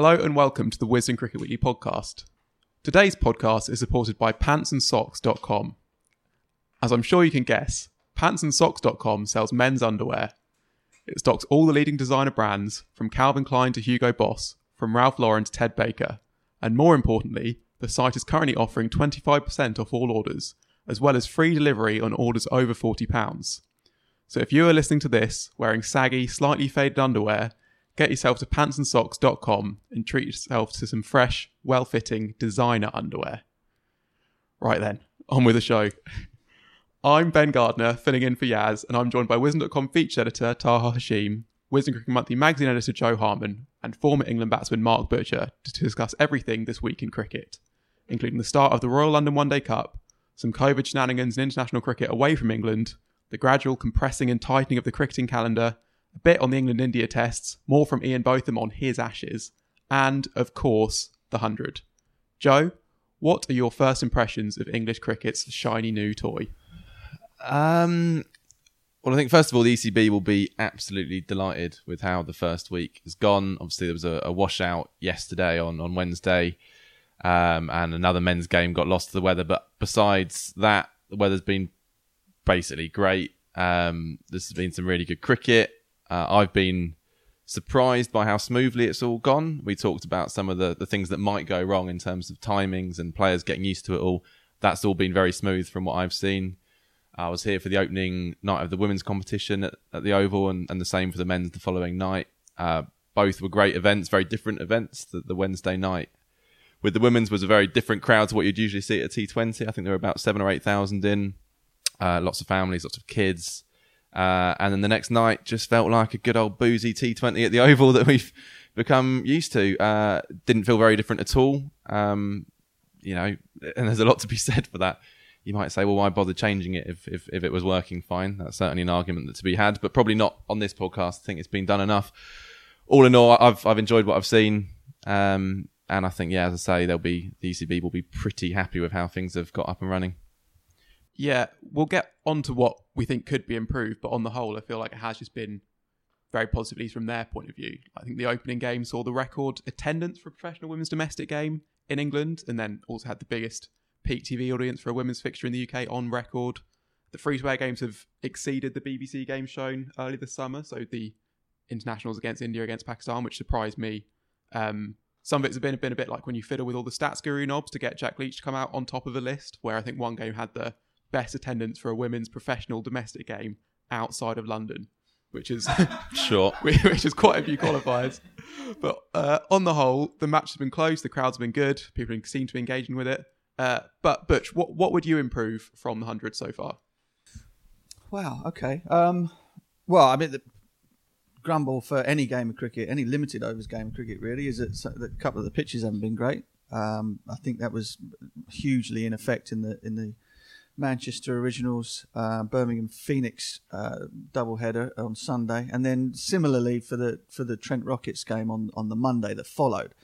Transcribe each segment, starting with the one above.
Hello and welcome to the Wisden Cricket Weekly podcast. Today's podcast is supported by pantsandsocks.com. As I'm sure you can guess, pantsandsocks.com sells men's underwear. It stocks all the leading designer brands, from Calvin Klein to Hugo Boss, from Ralph Lauren to Ted Baker. And more importantly, the site is currently offering 25% off all orders, as well as free delivery on orders over £40. So if you are listening to this wearing saggy, slightly faded underwear, get yourself to pantsandsocks.com and treat yourself to some fresh, well fitting designer underwear. Right then, on with the show. I'm Ben Gardner, filling in for Yaz, and I'm joined by Wisden.com feature editor Taha Hashim, Wisden Cricket Monthly magazine editor Jo Harman, and former England batsman Mark Butcher to discuss everything this week in cricket, including the start of the Royal London One Day Cup, some COVID shenanigans in international cricket away from England, the gradual compressing and tightening of the cricketing calendar, a bit on the England India tests, more from Ian Botham on his ashes, and, of course, the 100. Joe, what are your first impressions of English cricket's shiny new toy? Um, well, I think first of all, the ECB will be absolutely delighted with how the first week has gone. Obviously, there was a, a washout yesterday on on Wednesday, um, and another men's game got lost to the weather. But besides that, the weather's been basically great. Um, has been some really good cricket. Uh, I've been surprised by how smoothly it's all gone. We talked about some of the, the things that might go wrong in terms of timings and players getting used to it all. That's all been very smooth from what I've seen. I was here for the opening night of the women's competition at, at the Oval and, and the same for the men's the following night. Uh, both were great events, very different events. The, the Wednesday night with the women's was a very different crowd to what you'd usually see at a T20. I think there were about seven or 8,000 in, uh, lots of families, lots of kids. Uh, and then the next night just felt like a good old boozy T20 at the Oval that we've become used to. Uh, didn't feel very different at all. Um, you know, and there's a lot to be said for that. You might say, well, why bother changing it if, if, if it was working fine? That's certainly an argument that to be had, but probably not on this podcast. I think it's been done enough. All in all, I've, I've enjoyed what I've seen. Um, and I think, yeah, as I say, they'll be, the ECB will be pretty happy with how things have got up and running. Yeah, we'll get on to what we think could be improved, but on the whole, I feel like it has just been very positively from their point of view. I think the opening game saw the record attendance for a professional women's domestic game in England, and then also had the biggest peak TV audience for a women's fixture in the UK on record. The free to air games have exceeded the BBC games shown early this summer, so the internationals against India against Pakistan, which surprised me. Um, some of it's been, been a bit like when you fiddle with all the stats guru knobs to get Jack Leach to come out on top of a list, where I think one game had the best attendance for a women's professional domestic game outside of London, which is Sure. which is quite a few qualifiers. But uh, on the whole, the match has been close. The crowds have been good. People seem to be engaging with it. Uh, but Butch, what what would you improve from the hundred so far? Wow. Okay. Um, well, I mean, the grumble for any game of cricket, any limited overs game of cricket, really, is that so- that a couple of the pitches haven't been great. Um, I think that was hugely in effect in the in the Manchester Originals, uh, Birmingham Phoenix uh, doubleheader on Sunday, and then similarly for the for the Trent Rockets game on, on the Monday that followed.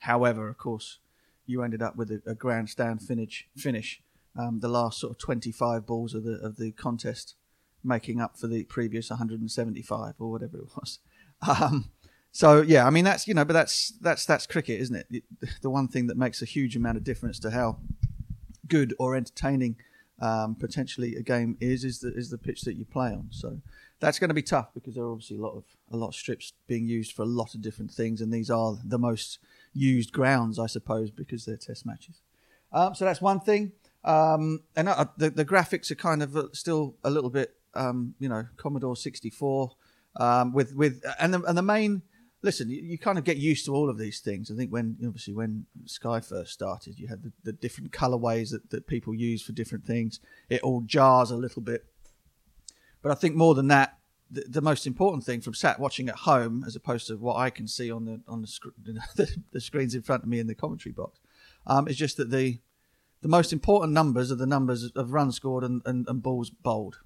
However, of course, you ended up with a, a grandstand finish. Finish um, the last sort of 25 balls of the of the contest, making up for the previous 175 or whatever it was. Um, so yeah, I mean that's you know, but that's that's that's cricket, isn't it? The one thing that makes a huge amount of difference to how good or entertaining um, potentially a game is is the is the pitch that you play on. So that's going to be tough because there are obviously a lot of a lot of strips being used for a lot of different things, and these are the most used grounds, I suppose, because they're test matches. Um, so that's one thing. Um, and uh, the, the graphics are kind of uh, still a little bit, um, you know, Commodore 64 um, with with and the, and the main listen, you, you, kind of get used to all of these things. I think when obviously when Sky first started, you had the, the different colorways that, that people use for different things. It all jars a little bit, but I think more than that, the, the most important thing from sat watching at home, as opposed to what I can see on the on the, sc- the, the screens in front of me in the commentary box, um, is just that the the most important numbers are the numbers of runs scored and, and, and balls bowled.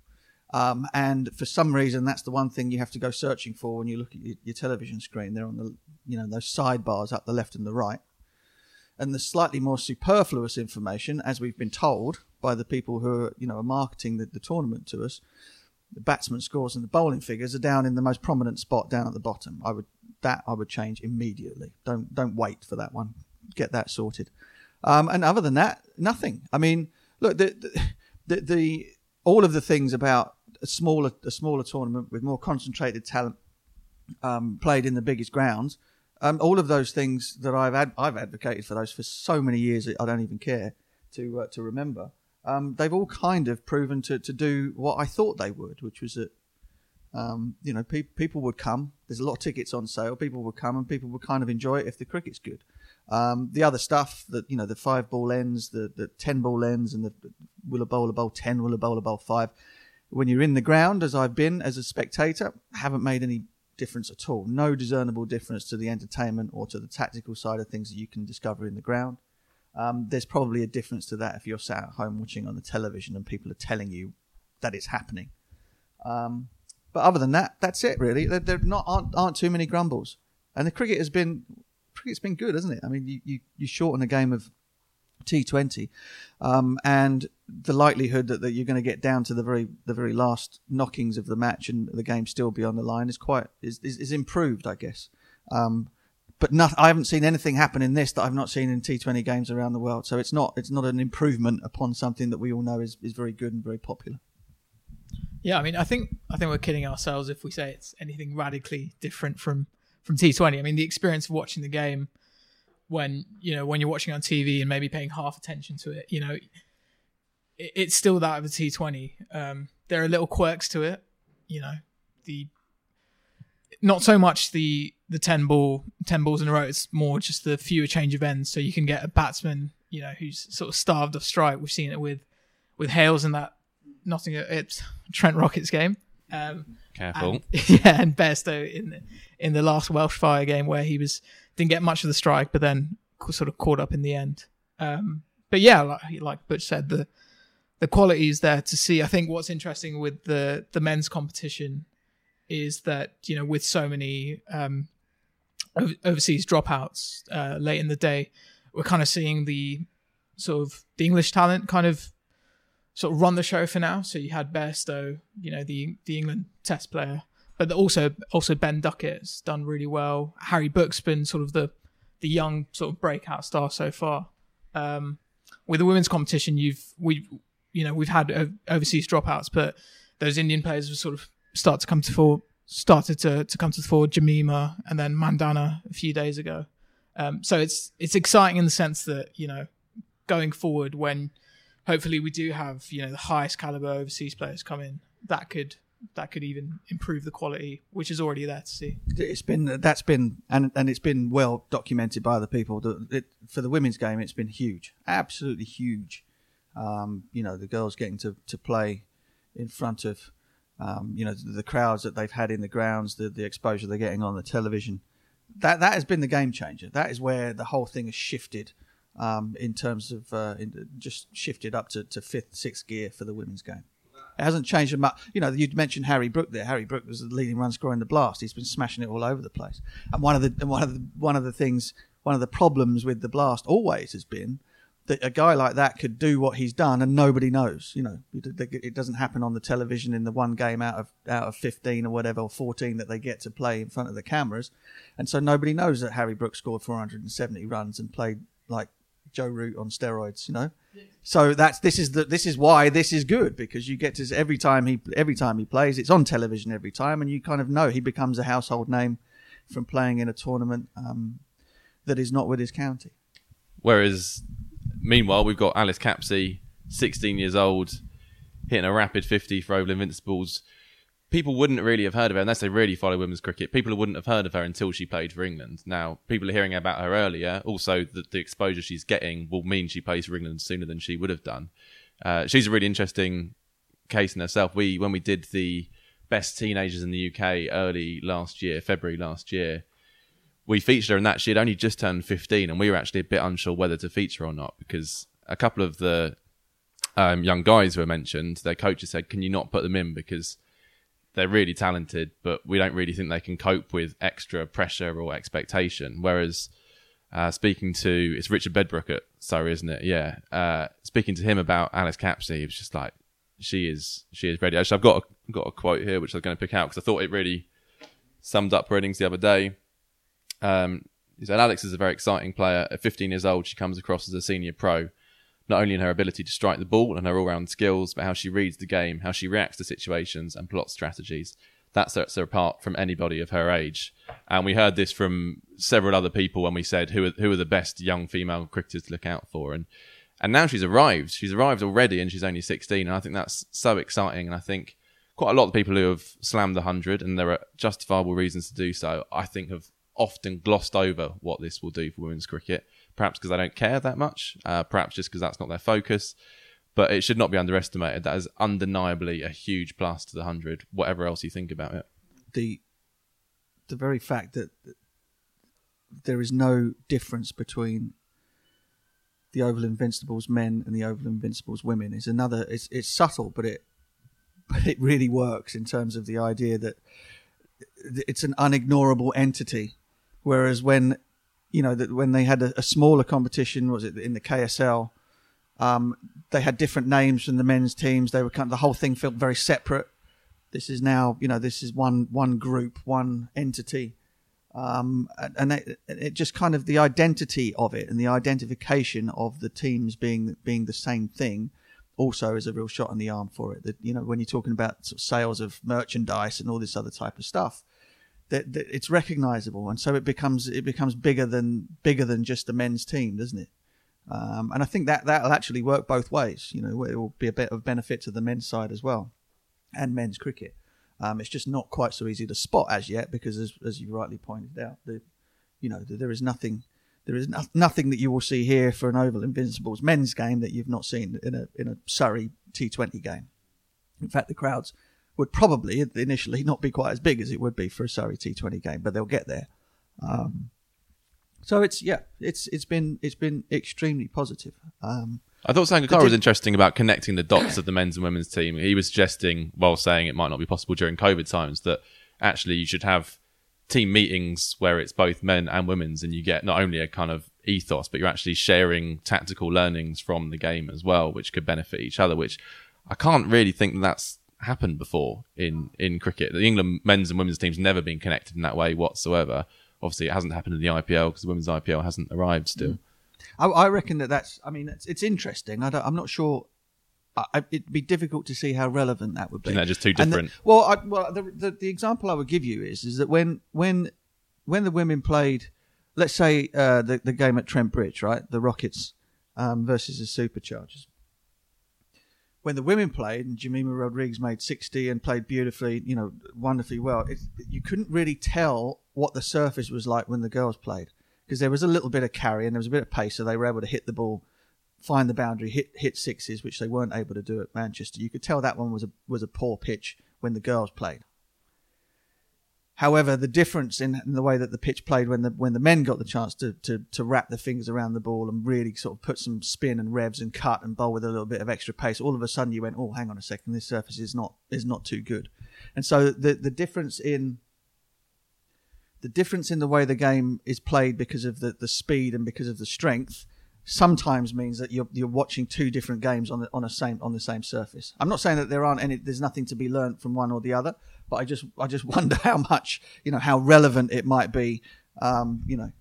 Um, and for some reason, that's the one thing you have to go searching for when you look at your, your television screen. They're on the, you know, those sidebars up the left and the right. And the slightly more superfluous information, as we've been told by the people who are, you know, are marketing the, the tournament to us, the batsman scores and the bowling figures are down in the most prominent spot down at the bottom. I would that I would change immediately. Don't don't wait for that one. Get that sorted. Um, and other than that, nothing. I mean, look, the, the, the all of the things about a smaller a smaller tournament with more concentrated talent um, played in the biggest grounds. Um, all of those things that I've ad- I've advocated for those for so many years I don't even care to uh, to remember. Um, they've all kind of proven to, to do what I thought they would, which was that um, you know pe- people would come. There's a lot of tickets on sale. People would come and people would kind of enjoy it if the cricket's good. Um, the other stuff that you know the five ball ends, the the ten ball ends, and the will a bowler bowl ten, will a bowler bowl five when you're in the ground, as I've been as a spectator, haven't made any difference at all. No discernible difference to the entertainment or to the tactical side of things that you can discover in the ground. Um, there's probably a difference to that if you're sat at home watching on the television and people are telling you that it's happening. Um, but other than that, that's it really. There, there not aren't, aren't too many grumbles, and the cricket has been cricket's been good, hasn't it? I mean, you, you, you shorten a game of T20, um, and the likelihood that, that you're going to get down to the very the very last knockings of the match and the game still be on the line is quite is is, is improved, I guess. Um, but not, I haven't seen anything happen in this that I've not seen in T20 games around the world. So it's not it's not an improvement upon something that we all know is, is very good and very popular. Yeah, I mean, I think I think we're kidding ourselves if we say it's anything radically different from from T20. I mean, the experience of watching the game when you know when you're watching on TV and maybe paying half attention to it, you know, it, it's still that of a T20. Um, there are little quirks to it, you know, the not so much the the ten ball ten balls in a row. It's more just the fewer change of ends, so you can get a batsman, you know, who's sort of starved of strike. We've seen it with with Hales in that Nottingham it's Trent Rockets game. Um, Careful. And, yeah, and Bairstow in the, in the last Welsh Fire game where he was didn't get much of the strike, but then sort of caught up in the end. Um, but yeah, like, like Butch said, the the quality is there to see. I think what's interesting with the the men's competition is that you know with so many um, overseas dropouts uh, late in the day, we're kind of seeing the sort of the English talent kind of sort of run the show for now. So you had Bairstow, you know, the the England Test player, but also also Ben Duckett's done really well. Harry Brook's been sort of the the young sort of breakout star so far. Um, with the women's competition, you've we you know we've had overseas dropouts, but those Indian players have sort of start to come to fore, started to to come to the fore. Jemimah and then Mandhana a few days ago. Um, so it's it's exciting in the sense that you know going forward when hopefully we do have you know the highest caliber overseas players come in that could that could even improve the quality, which is already there to see. It's been that's been and and it's been well documented by other people. That it, for the women's game, it's been huge, absolutely huge. Um, you know, the girls getting to to play in front of um, you know the, crowds that they've had in the grounds, the the exposure they're getting on the television. That that has been the game changer. That is where the whole thing has shifted um, in terms of uh, in, just shifted up to, to fifth, sixth gear for the women's game. It hasn't changed much. You know, you mentioned Harry Brook there. Harry Brook was the leading run scorer in the blast. He's been smashing it all over the place. And one of the one of the one of the things, one of the problems with the blast always has been that a guy like that could do what he's done and nobody knows. You know, it doesn't happen on the television in the one game out of out of fifteen or whatever or fourteen that they get to play in front of the cameras, and so nobody knows that Harry Brook scored 470 runs and played like Joe Root on steroids. You know, so that's this is the this is why this is good because you get to every time he every time he plays, it's on television every time, and you kind of know he becomes a household name from playing in a tournament um, that is not with his county. Whereas, meanwhile, we've got Alice Capsey, 16 years old, hitting a rapid 50 for Oval Invincibles. People wouldn't really have heard of her unless they really follow women's cricket. People wouldn't have heard of her until she played for England. Now, people are hearing about her earlier. Also, the, the exposure she's getting will mean she plays for England sooner than she would have done. Uh, she's a really interesting case in herself. We when we did the best teenagers in the UK early last year, February last year, we featured her in that. She had only just turned 15, and we were actually a bit unsure whether to feature or not because a couple of the um, young guys were mentioned, their coaches said, "Can you not put them in because they're really talented, but we don't really think they can cope with extra pressure or expectation." Whereas uh, speaking to it's Richard Bedbrook at Surrey, isn't it? Yeah. Uh, speaking to him about Alice Capsey, he was just like, "She is, she is ready." Actually, I've got a, got a quote here which I was going to pick out because I thought it really summed up her innings the other day. Um, he said, Alex is a very exciting player. At 15 years old, she comes across as a senior pro, not only in her ability to strike the ball and her all round skills, but how she reads the game, how she reacts to situations and plots strategies. That sets her apart from anybody of her age. And we heard this from several other people when we said who are, who are the best young female cricketers to look out for. And and now she's arrived. She's arrived already, and she's only 16. And I think that's so exciting. And I think quite a lot of people who have slammed the hundred, and there are justifiable reasons to do so. I think have often glossed over what this will do for women's cricket, perhaps because they don't care that much, uh, perhaps just because that's not their focus. But it should not be underestimated. That is undeniably a huge plus to the hundred, whatever else you think about it. The the very fact that there is no difference between the Oval Invincibles men and the Oval Invincibles women is another. It's it's subtle, but it but it really works in terms of the idea that it's an unignorable entity Whereas when you know that when they had a, a, smaller competition, was it in the KSL? Um, they had different names from the men's teams. They were kind of, the whole thing felt very separate. This is now you know this is one one group, one entity, um, and it, it just kind of the identity of it and the identification of the teams being being the same thing also is a real shot in the arm for it. That you know when you're talking about sales of merchandise and all this other type of stuff, that, that it's recognizable, and so it becomes it becomes bigger than bigger than just the men's team, doesn't it? Um, and I think that that'll actually work both ways. You know, it will be a bit of benefit to the men's side as well, and men's cricket. Um, it's just not quite so easy to spot as yet because, as, as you rightly pointed out, the, you know, the, there is nothing, there is no, nothing that you will see here for an Oval Invincibles men's game that you've not seen in a in a Surrey T20 game. In fact, the crowds would probably initially not be quite as big as it would be for a Surrey T20 game, but they'll get there. Um, so it's yeah, it's it's been it's been extremely positive. Um, I thought Sangakkara was interesting about connecting the dots of the men's and women's team. He was suggesting, while saying it might not be possible during COVID times, that actually you should have team meetings where it's both men and women's, and you get not only a kind of ethos, but you're actually sharing tactical learnings from the game as well, which could benefit each other. Which I can't really think that that's happened before in in cricket. The England men's and women's teams never been connected in that way whatsoever. Obviously, it hasn't happened in the IPL because the women's IPL hasn't arrived still. I, I reckon that that's. I mean, it's, it's interesting. I am not sure. I, it'd be difficult to see how relevant that would be. Isn't that just too different? The, well, I, well, the, the, the example I would give you is is that when when when the women played, let's say uh, the the game at Trent Bridge, right, the Rockets um, versus the Superchargers when the women played and Jemimah Rodrigues made 60 and played beautifully, you know, wonderfully well, it, you couldn't really tell what the surface was like when the girls played because there was a little bit of carry and there was a bit of pace, so they were able to hit the ball, find the boundary, hit hit sixes, which they weren't able to do at Manchester. You could tell that one was a was a poor pitch when the girls played. However, the difference in, in the way that the pitch played when the when the men got the chance to, to to wrap their fingers around the ball and really sort of put some spin and revs and cut and bowl with a little bit of extra pace, all of a sudden you went, oh, hang on a second, this surface is not is not too good, and so the the difference in the difference in the way the game is played because of the, the speed and because of the strength sometimes means that you're you're watching two different games on the on a same on the same surface. I'm not saying that there aren't any there's nothing to be learned from one or the other, but I just I just wonder how much you know how relevant it might be. Um, you know,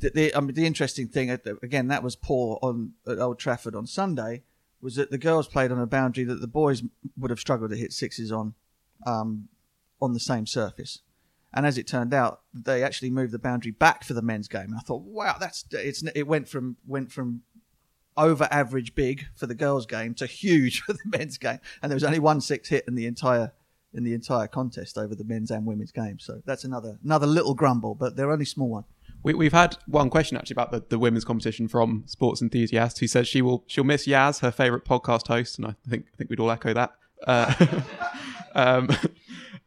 the the, I mean, the interesting thing again that was poor on at Old Trafford on Sunday was that the girls played on a boundary that the boys would have struggled to hit sixes on um, on the same surface. And as it turned out, they actually moved the boundary back for the men's game. And I thought, wow, that's it's it went from went from over average big for the girls' game to huge for the men's game. And there was only one six hit in the entire in the entire contest over the men's and women's game. So that's another another little grumble, but they're only small one. We, have had one question actually about the, the women's competition from Sports Enthusiast, who says she will she'll miss Yaz, her favourite podcast host, and I think I think we'd all echo that. Uh, um,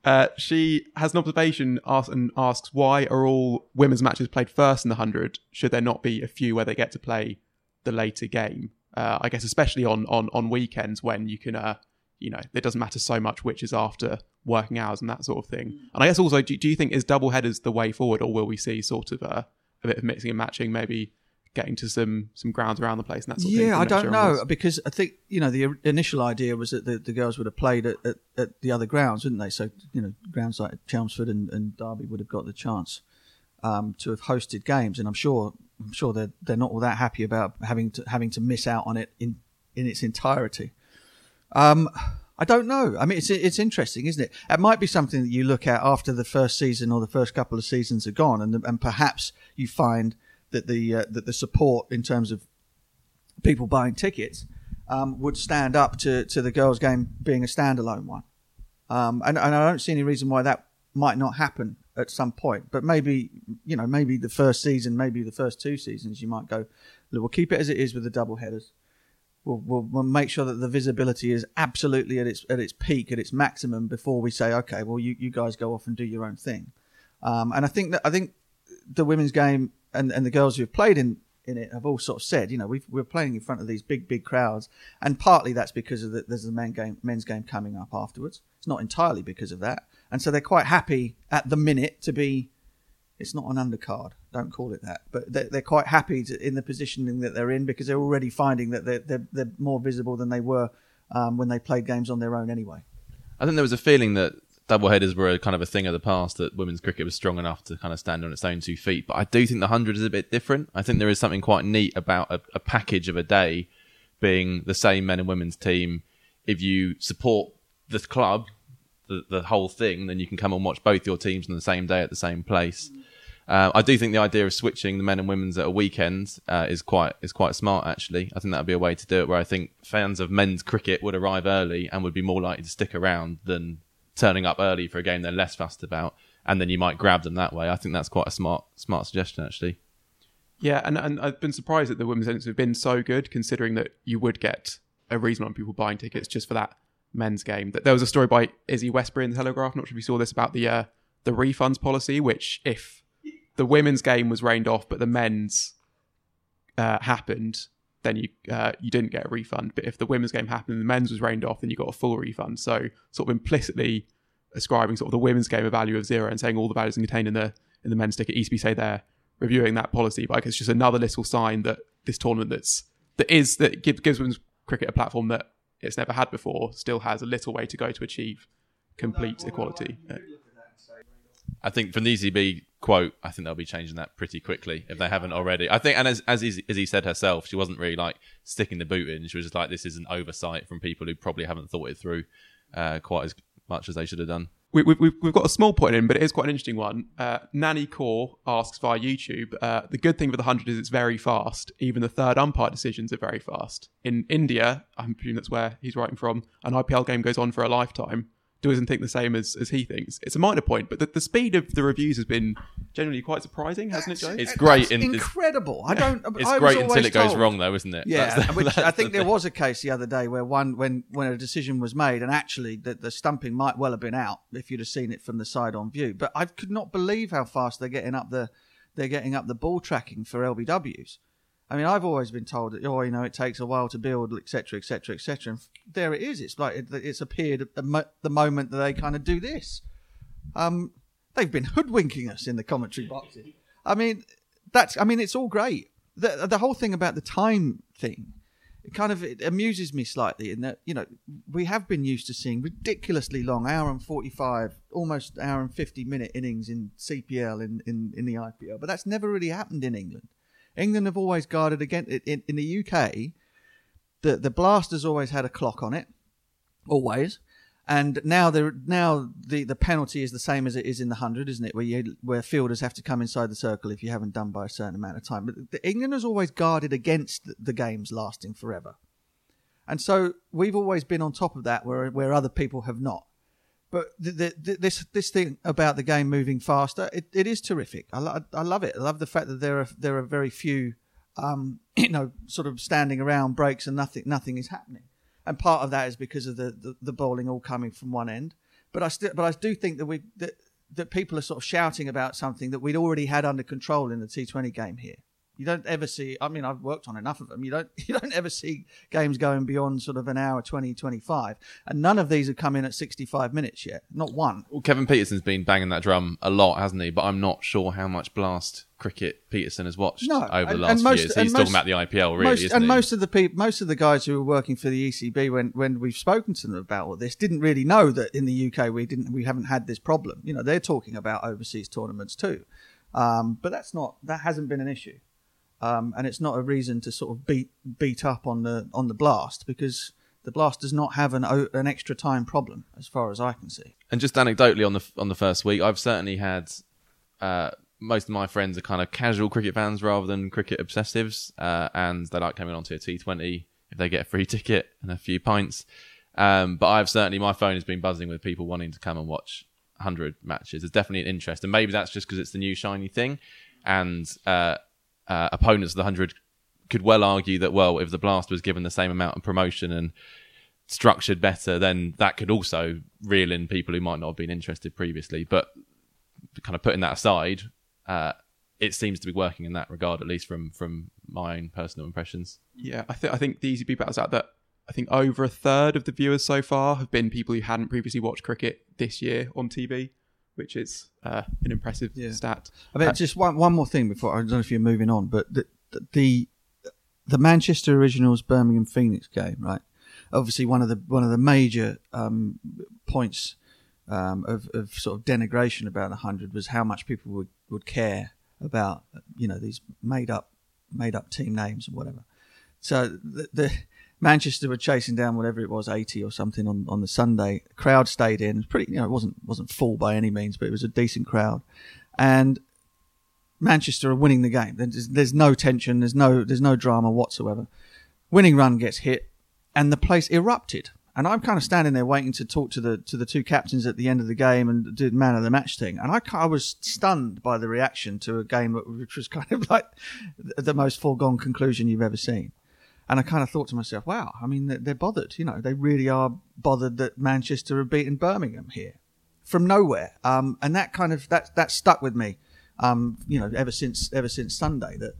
uh, she has an observation ask, and asks why are all women's matches played first in the hundred? Should there not be a few where they get to play the later game? Uh, I guess especially on on on weekends when you can, uh, you know, it doesn't matter so much which is after working hours and that sort of thing. And I guess also, do, do you think is double headers the way forward, or will we see sort of a, a bit of mixing and matching, maybe getting to some some grounds around the place and that sort yeah, of thing. Yeah, I don't know because I think you know the initial idea was that the, the girls would have played at, at, at, the other grounds, wouldn't they? So you know, grounds like Chelmsford and, and Derby would have got the chance um, to have hosted games, and I'm sure I'm sure they're they're not all that happy about having to having to miss out on it in in its entirety. Um, I don't know. I mean, it's it's interesting, isn't it? It might be something that you look at after the first season or the first couple of seasons are gone, and and perhaps you find that the uh, that the support in terms of people buying tickets um, would stand up to, to the girls' game being a standalone one. Um, and, and I don't see any reason why that might not happen at some point. But maybe you know maybe the first season, maybe the first two seasons, you might go. We'll keep it as it is with the double headers. We'll, we'll, we'll, make sure that the visibility is absolutely at its at its peak, at its maximum, before we say, okay, well, you, you guys go off and do your own thing. Um, and I think that I think the women's game and, and the girls who have played in, in it have all sort of said, you know, we are playing in front of these big, big crowds, and partly that's because of the, there's a men game, men's game coming up afterwards. It's not entirely because of that, and so they're quite happy at the minute to be. It's not an undercard, don't call it that, but they're, they're quite happy to, in the positioning that they're in because they're already finding that they're they're, they're more visible than they were um, when they played games on their own anyway. I think there was a feeling that double headers were a kind of a thing of the past that women's cricket was strong enough to kind of stand on its own two feet. But I do think the hundred is a bit different. I think there is something quite neat about a, a package of a day being the same men and women's team. If you support the club, the, the whole thing, then you can come and watch both your teams on the same day at the same place. Uh, I do think the idea of switching the men and women's at a weekend uh, is quite is quite smart. Actually, I think that would be a way to do it. Where I think fans of men's cricket would arrive early and would be more likely to stick around than turning up early for a game they're less fussed about, and then you might grab them that way. I think that's quite a smart smart suggestion actually. Yeah, and, and I've been surprised that the women's events have been so good, considering that you would get a reason on people buying tickets just for that men's game. That there was a story by Izzy Westbury in the Telegraph. Not sure if you saw this about the uh, the refunds policy, which if the women's game was rained off but the men's uh, happened, then you uh, you didn't get a refund. But if the women's game happened and the men's was rained off, then you got a full refund. So sort of implicitly ascribing sort of the women's game a value of zero and saying all the values contained in the in the men's ticket. ECB say they're reviewing that policy, but I guess it's just another little sign that this tournament that's that is that gives, gives women's cricket a platform that it's never had before still has a little way to go to achieve complete equality. I think from the ECB quote, I think they'll be changing that pretty quickly if they haven't already. I think, and as as he said herself, she wasn't really like sticking the boot in. She was just like, this is an oversight from people who probably haven't thought it through uh, quite as much as they should have done. We, we've, we've got a small point in, but it is quite an interesting one. Uh, Nanny Core asks via YouTube uh, The good thing with the 100 is it's very fast. Even the third umpire decisions are very fast. In India, I'm presuming that's where he's writing from, an IPL game goes on for a lifetime. Doesn't think the same as, as he thinks. It's a minor point, but the, the speed of the reviews has been generally quite surprising, hasn't it, Joe? It's great. That's in, it's, incredible. I don't. it's I was great until it goes told- wrong, though, isn't it? Yeah, That's the- which that's I the think there thing. was a case the other day where one when when a decision was made and actually the, the stumping might well have been out if you'd have seen it from the side on view. But I could not believe how fast they're getting up the they're getting up the ball tracking for LBWs. I mean, I've always been told that oh, you know, it takes a while to build, etc., etc., etc. And there it is. It's like it, it's appeared at the, the moment that they kind of do this. Um, they've been hoodwinking us in the commentary boxes. I mean, that's. I mean, it's all great. The the whole thing about the time thing, it kind of it amuses me slightly in that you know we have been used to seeing ridiculously long, hour and forty five, almost hour and fifty minute innings in CPL in, in in the IPL, but that's never really happened in England. England have always guarded against it in, in the UK. The the blasters always had a clock on it, always. And now the now the, the penalty is the same as it is in the hundred, isn't it? Where you where fielders have to come inside the circle if you haven't done by a certain amount of time. But the, England has always guarded against the, the games lasting forever, and so we've always been on top of that where where other people have not. But the, the, this this thing about the game moving faster, it, it is terrific. I, lo- I love it. I love the fact that there are there are very few, um, you know, sort of standing around breaks and nothing nothing is happening. And part of that is because of the, the, the bowling all coming from one end. But I still but I do think that we that that people are sort of shouting about something that we'd already had under control in the T Twenty game here. You don't ever see. I mean, I've worked on enough of them. You don't. You don't ever see games going beyond sort of an hour 20, 25. and none of these have come in at sixty-five minutes yet. Not one. Well, Kevin Pietersen's been banging that drum a lot, hasn't he? But I'm not sure how much blast cricket Pietersen has watched No, over the last and few most- years. and He's most- talking about the IPL, really, most, isn't and he? most of the people, most of the guys who were working for the ECB when when we've spoken to them about all this didn't really know that in the UK we didn't we haven't had this problem. You know, they're talking about overseas tournaments too, um, but that's not that hasn't been an issue, um, and it's not a reason to sort of beat beat up on the on the blast because the blast does not have an an extra time problem as far as I can see. And just anecdotally on the on the first week, I've certainly had uh, most of my friends are kind of casual cricket fans rather than cricket obsessives, uh, and they like coming onto a T20 if they get a free ticket and a few pints. Um, but I've certainly my phone has been buzzing with people wanting to come and watch 100 matches. There's definitely an interest, and maybe that's just because it's the new shiny thing, and uh, uh, opponents of the 100 could well argue that well, if the Blast was given the same amount of promotion and structured better, then that could also reel in people who might not have been interested previously. But kind of putting that aside, uh, it seems to be working in that regard, at least from from my own personal impressions. Yeah, I think I think the ECB battles out that I think over a third of the viewers so far have been people who hadn't previously watched cricket this year on TV, which is uh, an impressive stat. I mean, Uh, just one one more thing before I don't know if you're moving on, but the the the Manchester Originals Birmingham Phoenix game, right? Obviously, one of the one of the major um, points um, of, of sort of denigration about the hundred was how much people would, would care about you know these made up made up team names and whatever. So the, the Manchester were chasing down whatever it was, eighty or something on, on the Sunday. The Crowd stayed in. Pretty, you know, it wasn't wasn't full by any means, but it was a decent crowd. And Manchester are winning the game. There's, there's no tension. There's no there's no drama whatsoever. Winning run gets hit, and the place erupted. And I'm kind of standing there waiting to talk to the to the two captains at the end of the game and do the man of the match thing. And I, I was stunned by the reaction to a game which was kind of like the most foregone conclusion you've ever seen. And I kind of thought to myself, wow, I mean, they're, bothered. You know, they really are bothered that Manchester have beaten Birmingham here from nowhere. Um, and that kind of that that stuck with me. Um, you know, ever since ever since Sunday that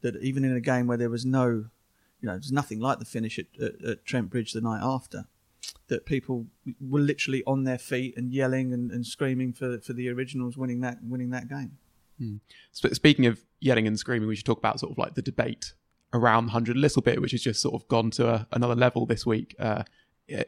that even in a game where there was no, you know, there's nothing like the finish at, at, at Trent Bridge the night after, that people were literally on their feet and yelling and, and screaming for for the originals winning that winning that game. Sp- speaking of yelling and screaming, we should talk about sort of like the debate around 100 a little bit, which has just sort of gone to a, another level this week. Uh,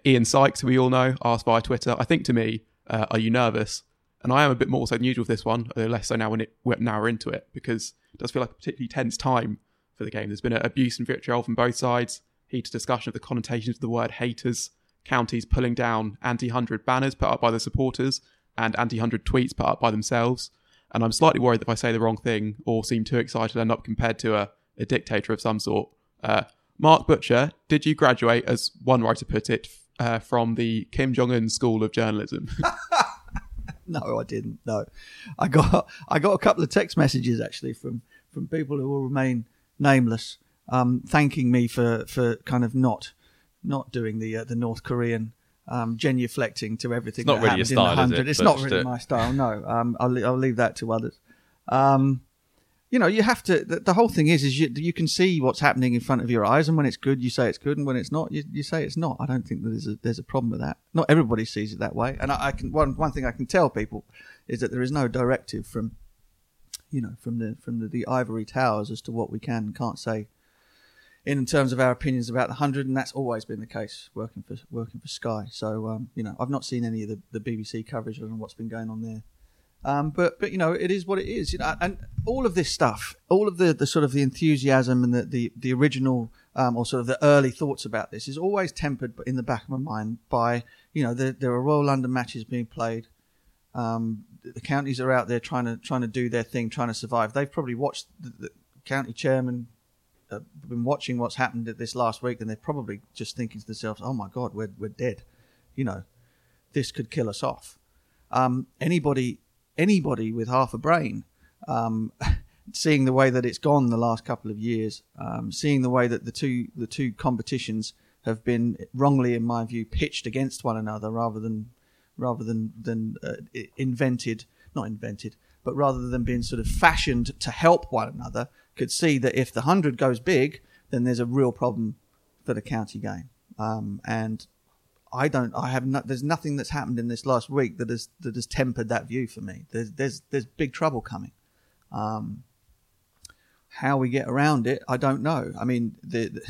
Ian Sykes, we all know, asked via Twitter, I think to me, uh, are you nervous? And I am a bit more so than usual with this one, uh, less so now when it, we're now into it, because it does feel like a particularly tense time for the game. There's been abuse and vitriol from both sides, heated discussion of the connotations of the word haters, counties pulling down anti 100 banners put up by the supporters, and anti 100 tweets put up by themselves. And I'm slightly worried that if I say the wrong thing or seem too excited, I end up compared to a, a dictator of some sort. Uh, Mark Butcher, did you graduate, as one writer put it, uh, from the Kim Jong Un School of Journalism. No, I didn't. No, I got I got a couple of text messages actually from from people who will remain nameless, um, thanking me for for kind of not not doing the uh, the North Korean um, genuflecting to everything. It's not that really your happened in the style, is it? 100. It's But not really it. my style. No, um, I'll I'll leave that to others. Um, you know, you have to. The, the whole thing is, is you you can see what's happening in front of your eyes, and when it's good, you say it's good, and when it's not, you, you say it's not. I don't think that there's a there's a problem with that. Not everybody sees it that way, and I, I can one one thing I can tell people is that there is no directive from, you know, from the from the, the ivory towers as to what we can and can't say. In terms of our opinions about the hundred, and that's always been the case working for working for Sky. So um, you know, I've not seen any of the, the BBC coverage on what's been going on there. Um, but but you know it is what it is. You know, and all of this stuff, all of the, the sort of the enthusiasm and the the, the original um, or sort of the early thoughts about this is always tempered in the back of my mind by you know there, there are Royal London matches being played. Um, the counties are out there trying to trying to do their thing, trying to survive. They've probably watched the, the county chairman uh, been watching what's happened at this last week, and they're probably just thinking to themselves, "Oh my God, we're we're dead." You know, this could kill us off. Um, anybody anybody with half a brain, um, seeing the way that it's gone the last couple of years, um, seeing the way that the two the two competitions have been wrongly, in my view, pitched against one another rather than rather than than uh, invented, not invented, but rather than being sort of fashioned to help one another, could see that if the hundred goes big, then there's a real problem for the county game. Um, and I don't. I have. No, there's nothing that's happened in this last week that has that has tempered that view for me. There's there's there's big trouble coming. Um, how we get around it, I don't know. I mean, the, the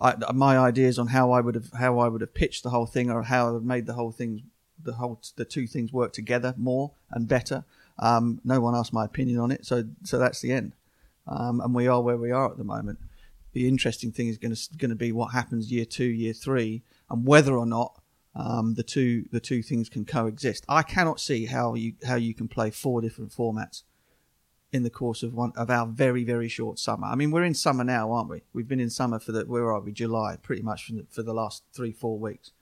I, my ideas on how I would have how I would have pitched the whole thing, or how I would have made the whole thing, the whole the two things work together more and better. Um, no one asked my opinion on it, so so that's the end. Um, and we are where we are at the moment. The interesting thing is going to going to be what happens year two, year three, and whether or not um, the two the two things can coexist. I cannot see how you how you can play four different formats in the course of one of our very very short summer. I mean, we're in summer now, aren't we? We've been in summer for the where are we? July, pretty much for the, for the last three four weeks.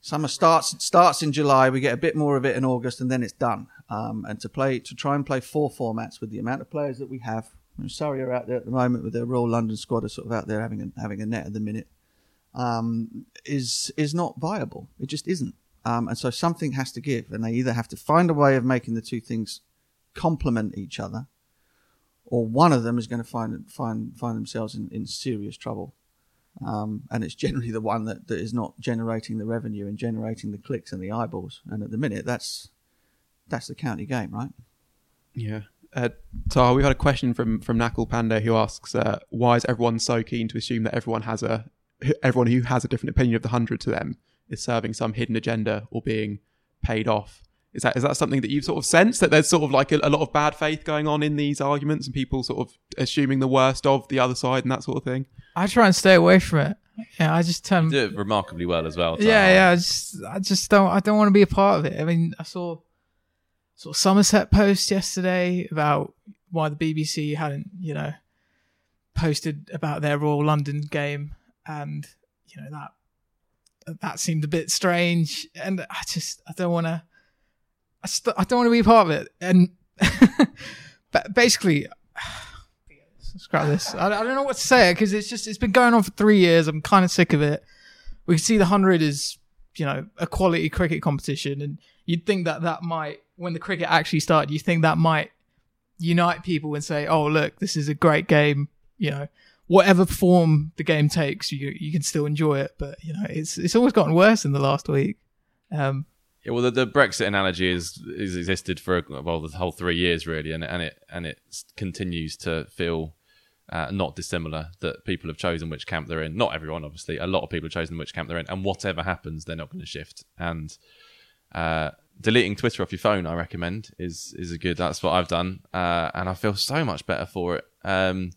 Summer starts starts in July. We get a bit more of it in August, and then it's done. Um, and to play to try and play four formats with the amount of players that we have. and Surrey are out there at the moment with their Royal London squad, are sort of out there having a, having a net at the minute. Um, is is not viable. It just isn't. Um, and so something has to give, and they either have to find a way of making the two things complement each other, or one of them is going to find find find themselves in, in serious trouble. Um, and it's generally the one that, that is not generating the revenue and generating the clicks and the eyeballs. And at the minute, that's that's the county game, right? Yeah. Uh, Taha, we had a question from from Nakul Panda who asks, uh, "Why is everyone so keen to assume that everyone has a everyone who has a different opinion of the hundred to them is serving some hidden agenda or being paid off?" Is that is that something that you've sort of sensed that there's sort of like a, a lot of bad faith going on in these arguments and people sort of assuming the worst of the other side and that sort of thing? I try and stay away from it. Yeah, I just turn. do it remarkably well as well. Yeah, yeah. I just, I just don't. I don't want to be a part of it. I mean, I saw, sort of Somerset post yesterday about why the BBC hadn't, you know, posted about their Royal London game, and you know that that seemed a bit strange, and I just, I don't want to. I, st- I don't want to be part of it, and but basically, scrap this. I, I don't know what to say because it's just it's been going on for three years. I'm kind of sick of it. We can see the hundred is you know a quality cricket competition, and you'd think that that might when the cricket actually started, you think that might unite people and say, oh look, this is a great game. You know, whatever form the game takes, you you can still enjoy it. But you know, it's it's always gotten worse in the last week. Um, Yeah, well, the, the Brexit analogy is is existed for well the whole three years really, and and it and it continues to feel uh, not dissimilar that people have chosen which camp they're in. Not everyone, obviously. A lot of people have chosen which camp they're in, and whatever happens, they're not going to shift. And uh, deleting Twitter off your phone, I recommend, is is a good. That's what I've done, uh, and I feel so much better for it. Um,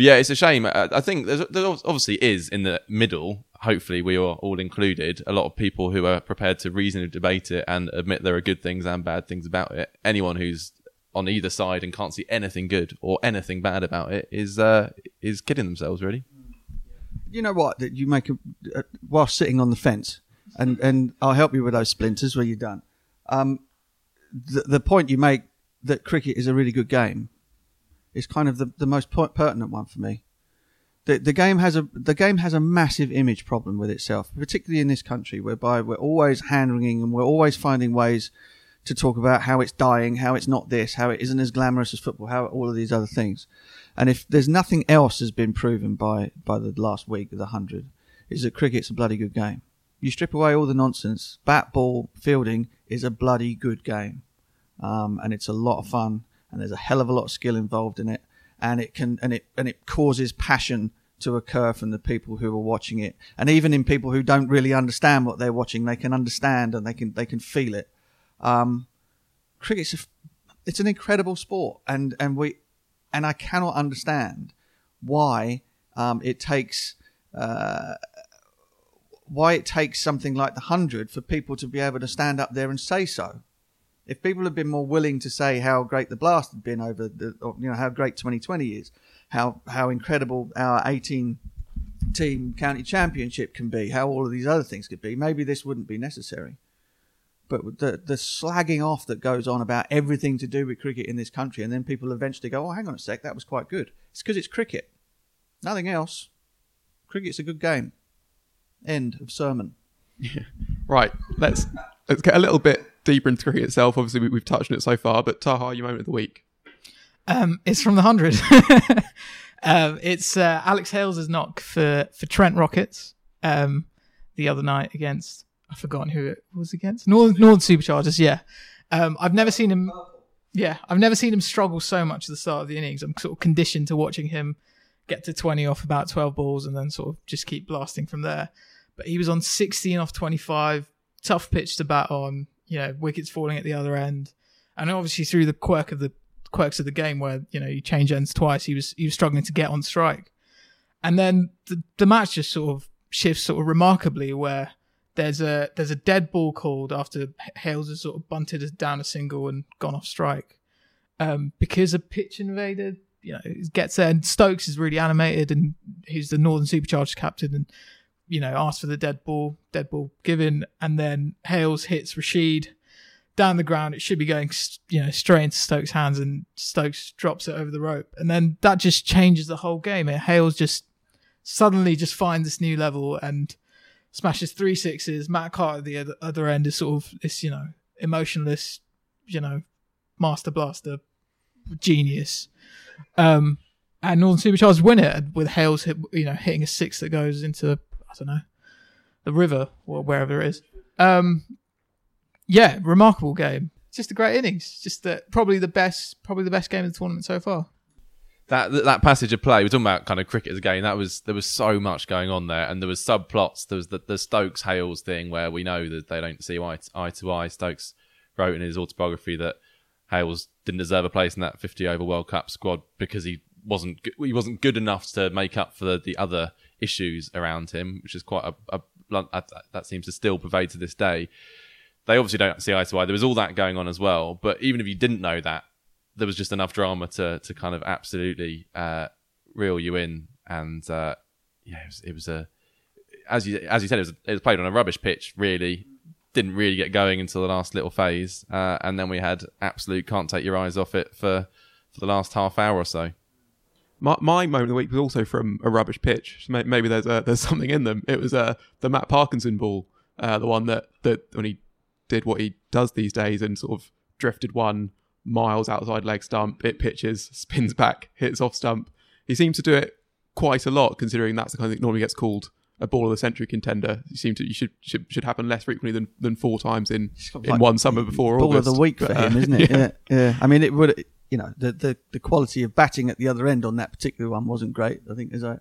but yeah, it's a shame. I, I think there's, there obviously is in the middle. Hopefully, we are all included. A lot of people who are prepared to reasonably debate it and admit there are good things and bad things about it. Anyone who's on either side and can't see anything good or anything bad about it is uh, is kidding themselves. Really. you know what? That you make a, uh, while sitting on the fence, and and I'll help you with those splinters where you're done. Um, the the point you make that cricket is a really good game is kind of the, the most pertinent one for me. The the game has a the game has a massive image problem with itself, particularly in this country, whereby we're always hand wringing and we're always finding ways to talk about how it's dying, how it's not this, how it isn't as glamorous as football, how all of these other things. And if there's nothing else has been proven by by the last week of the hundred, is that cricket's a bloody good game. You strip away all the nonsense, bat, ball, fielding is a bloody good game, um, and it's a lot of fun, and there's a hell of a lot of skill involved in it, and it can and it and it causes passion to occur from the people who are watching it, and even in people who don't really understand what they're watching, they can understand and they can they can feel it. Um, cricket's a, it's an incredible sport, and and we and I cannot understand why um, it takes uh, why it takes something like the hundred for people to be able to stand up there and say so. If people had been more willing to say how great the blast had been over the, or, you know, how great 2020 is, how how incredible our 18 team county championship can be, how all of these other things could be, maybe this wouldn't be necessary. But the the slagging off that goes on about everything to do with cricket in this country, and then people eventually go, "Oh, hang on a sec, that was quite good." It's because it's cricket, nothing else. Cricket's a good game. End of sermon. Right, let's let's get a little bit deeper into cricket itself. Obviously, we, we've touched on it so far, but Taha, your moment of the week. Um, it's from the hundred. um, it's uh, Alex Hales' knock for for Trent Rockets um, the other night against I've forgotten who it was against Northern, Northern Superchargers. Yeah, um, I've never seen him. Yeah, I've never seen him struggle so much at the start of the innings. I'm sort of conditioned to watching him get to 20 off about 12 balls and then sort of just keep blasting from there. But he was on 16 off 25, tough pitch to bat on. You know, wickets falling at the other end, and obviously through the quirk of the quirks of the game where you know you change ends twice, he was he was struggling to get on strike, and then the the match just sort of shifts sort of remarkably where there's a there's a dead ball called after Hales has sort of bunted down a single and gone off strike, um, because a pitch invader you know gets there and Stokes is really animated and he's the Northern Supercharged captain and you know asks for the dead ball, dead ball given, and then Hales hits Rashid down the ground. It should be going you know straight into Stokes' hands and Stokes drops it over the rope, and then that just changes the whole game. And Hales just suddenly just finds this new level and smashes three sixes. Matt Carter at the other, end is sort of this, you know, emotionless, you know, master blaster genius. Um, and Northern Supercharged win it with Hales, hit, you know, hitting a six that goes into I don't know the river or wherever it is. Um, yeah, remarkable game. Just a great innings. Just the, probably the best, probably the best game of the tournament so far that that passage of play we're talking about kind of cricket as a game that was there was so much going on there and there was subplots there was the, the stokes hales thing where we know that they don't see eye to, eye to eye stokes wrote in his autobiography that hales didn't deserve a place in that 50 over world cup squad because he wasn't he wasn't good enough to make up for the, the other issues around him which is quite a, a that seems to still pervade to this day. They obviously don't see eye to eye. There was all that going on as well. But even if you didn't know that there was just enough drama to to kind of absolutely uh, reel you in, and uh, yeah, it was, it was, a as you as you said, it was it was played on a rubbish pitch. Really, didn't really get going until the last little phase, uh, and then we had absolute can't take your eyes off it for for the last half hour or so. My, my moment of the week was also from a rubbish pitch. Maybe there's a, there's something in them. It was uh, the Matt Parkinson ball, uh, the one that, that when he did what he does these days and sort of drifted one miles outside leg stump, it pitches, spins back, hits off stump. He seems to do it quite a lot, considering that's the kind of thing that normally gets called a ball of the century contender. You seem to you should should, should happen less frequently than, than four times in in like one summer before ball August. of the week But, for uh, him, isn't it? yeah. Yeah. yeah, I mean, it would. You know, the, the the quality of batting at the other end on that particular one wasn't great. I think as I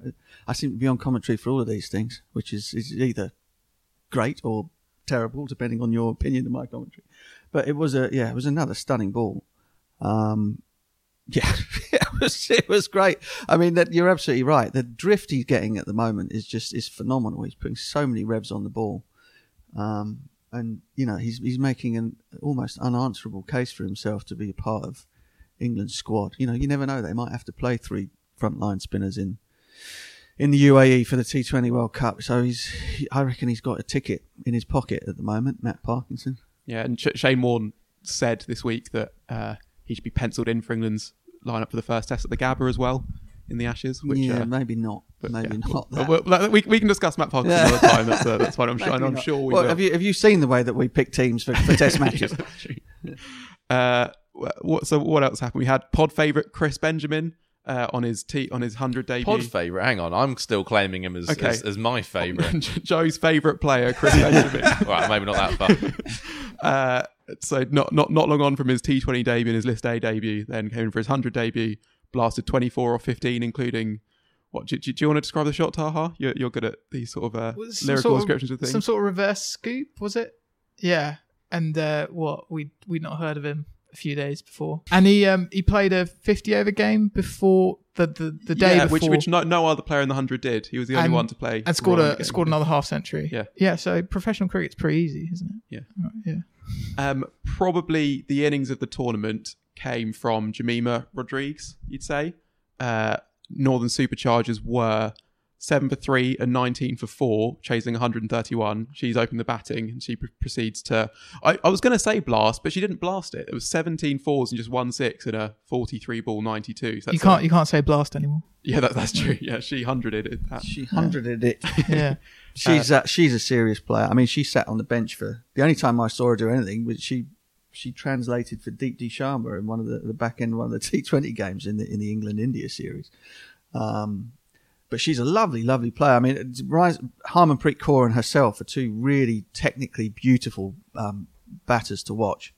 I seem to be on commentary for all of these things, which is is either great or terrible, depending on your opinion of my commentary. But it was a yeah, it was another stunning ball. Um, yeah, it was it was great. I mean, that you're absolutely right. The drift he's getting at the moment is just is phenomenal. He's putting so many revs on the ball, um, and you know he's he's making an almost unanswerable case for himself to be a part of England's squad. You know, you never know; they might have to play three frontline spinners in in the UAE for the T20 World Cup. So he's, he, I reckon he's got a ticket in his pocket at the moment. Matt Parkinson. Yeah, and Sh- Shane Warne said this week that uh, he should be penciled in for England's lineup for the first test at the Gabba as well in the Ashes. Which, yeah, uh, maybe not. but maybe yeah, not. well, well, we, we can discuss Matt Parkinson another time. That's, uh, that's fine. I'm sure. I'm sure we Well, will. Have you have you seen the way that we pick teams for, for Test matches? Yeah. Uh, what, so what else happened? We had pod favorite Chris Benjamin uh, on his t- on his hundred debut. Pod favourite. Hang on, I'm still claiming him as Okay. as, as my favourite. Joe's favorite player, Chris Benjamin. right, maybe not that far. Uh, so not not not long on from his T20 debut and his List A debut, then came in for his hundred debut, blasted 24 or 15, including. What do, do, do you want to describe the shot, Taha? You're, you're good at these sort of uh, lyrical sort of- descriptions of things. Some sort of reverse scoop, was it? Yeah. And uh, what we we'd not heard of him a few days before, and he um he played a fifty over game before the the, the day yeah, before, which which no, no other player in the hundred did. He was the only and, one to play and scored a scored another half century. Yeah. yeah. So professional cricket's pretty easy, isn't it? Yeah. Right, yeah. Um, probably the innings of the tournament came from Jemimah Rodrigues, you'd say. Uh, Northern Superchargers were 7 for 3 and 19 for 4, chasing 131. She's opened the batting and she pr- proceeds to. I, I was going to say blast, but she didn't blast it. It was 17 fours and just 1 6 and a 43 ball 92. So You can't a- you can't say blast anymore. yeah, that, that's true. Yeah, she 100ed it. That. She hundreded it. Yeah. She's uh, she's a serious player. I mean, she sat on the bench for the only time I saw her do anything was she she translated for Deepti Sharma in one of the, the back end one of the T Twenty games in the in the England India series. Um, but she's a lovely, lovely player. I mean, Harmanpreet Kaur and herself are two really technically beautiful um, batters to watch.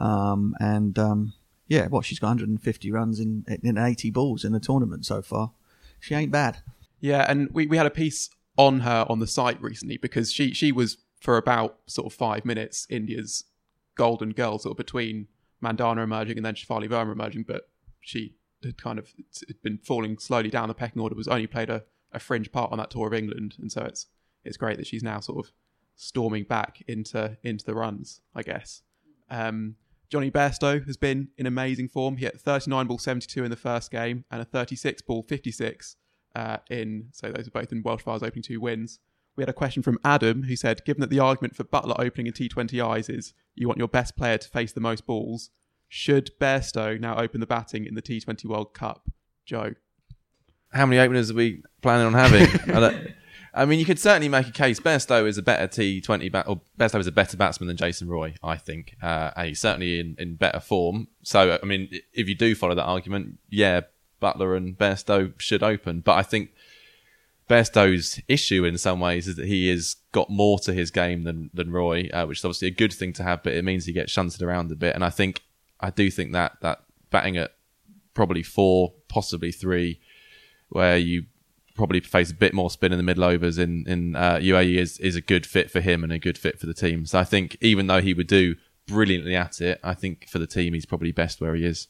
Um, and um, yeah, what she's got 150 runs in in 80 balls in the tournament so far. She ain't bad. Yeah, and we, we had a piece on her on the site recently because she she was for about sort of five minutes India's golden girl, sort of between Mandhana emerging and then Shafali Verma emerging, but she had kind of had been falling slowly down the pecking order. Was only played a, a fringe part on that tour of England, and so it's it's great that she's now sort of storming back into into the runs. I guess. Um, Jonny Bairstow has been in amazing form. He hit 39 ball 72 in the first game and a 36 ball 56 uh, in. So those are both in Welsh Fire's opening two wins. We had a question from Adam who said, given that the argument for Buttler opening in T20 eyes is you want your best player to face the most balls, should Bairstow now open the batting in the T20 World Cup? Joe. How many openers are we planning on having? I, mean, you could certainly make a case. Bairstow is a better T20 bat, or Bairstow is a better batsman than Jason Roy, I think. Uh, and he's certainly in, in better form. So, I mean, if you do follow that argument, yeah, Buttler and Bairstow should open. But I think Bairstow's issue in some ways is that he has got more to his game than than Roy, uh, which is obviously a good thing to have, but it means he gets shunted around a bit. And I think I do think that that batting at probably four, possibly three, where you probably face a bit more spin in the middle overs in in uh, UAE is is a good fit for him and a good fit for the team. So I think even though he would do brilliantly at it, I think for the team he's probably best where he is.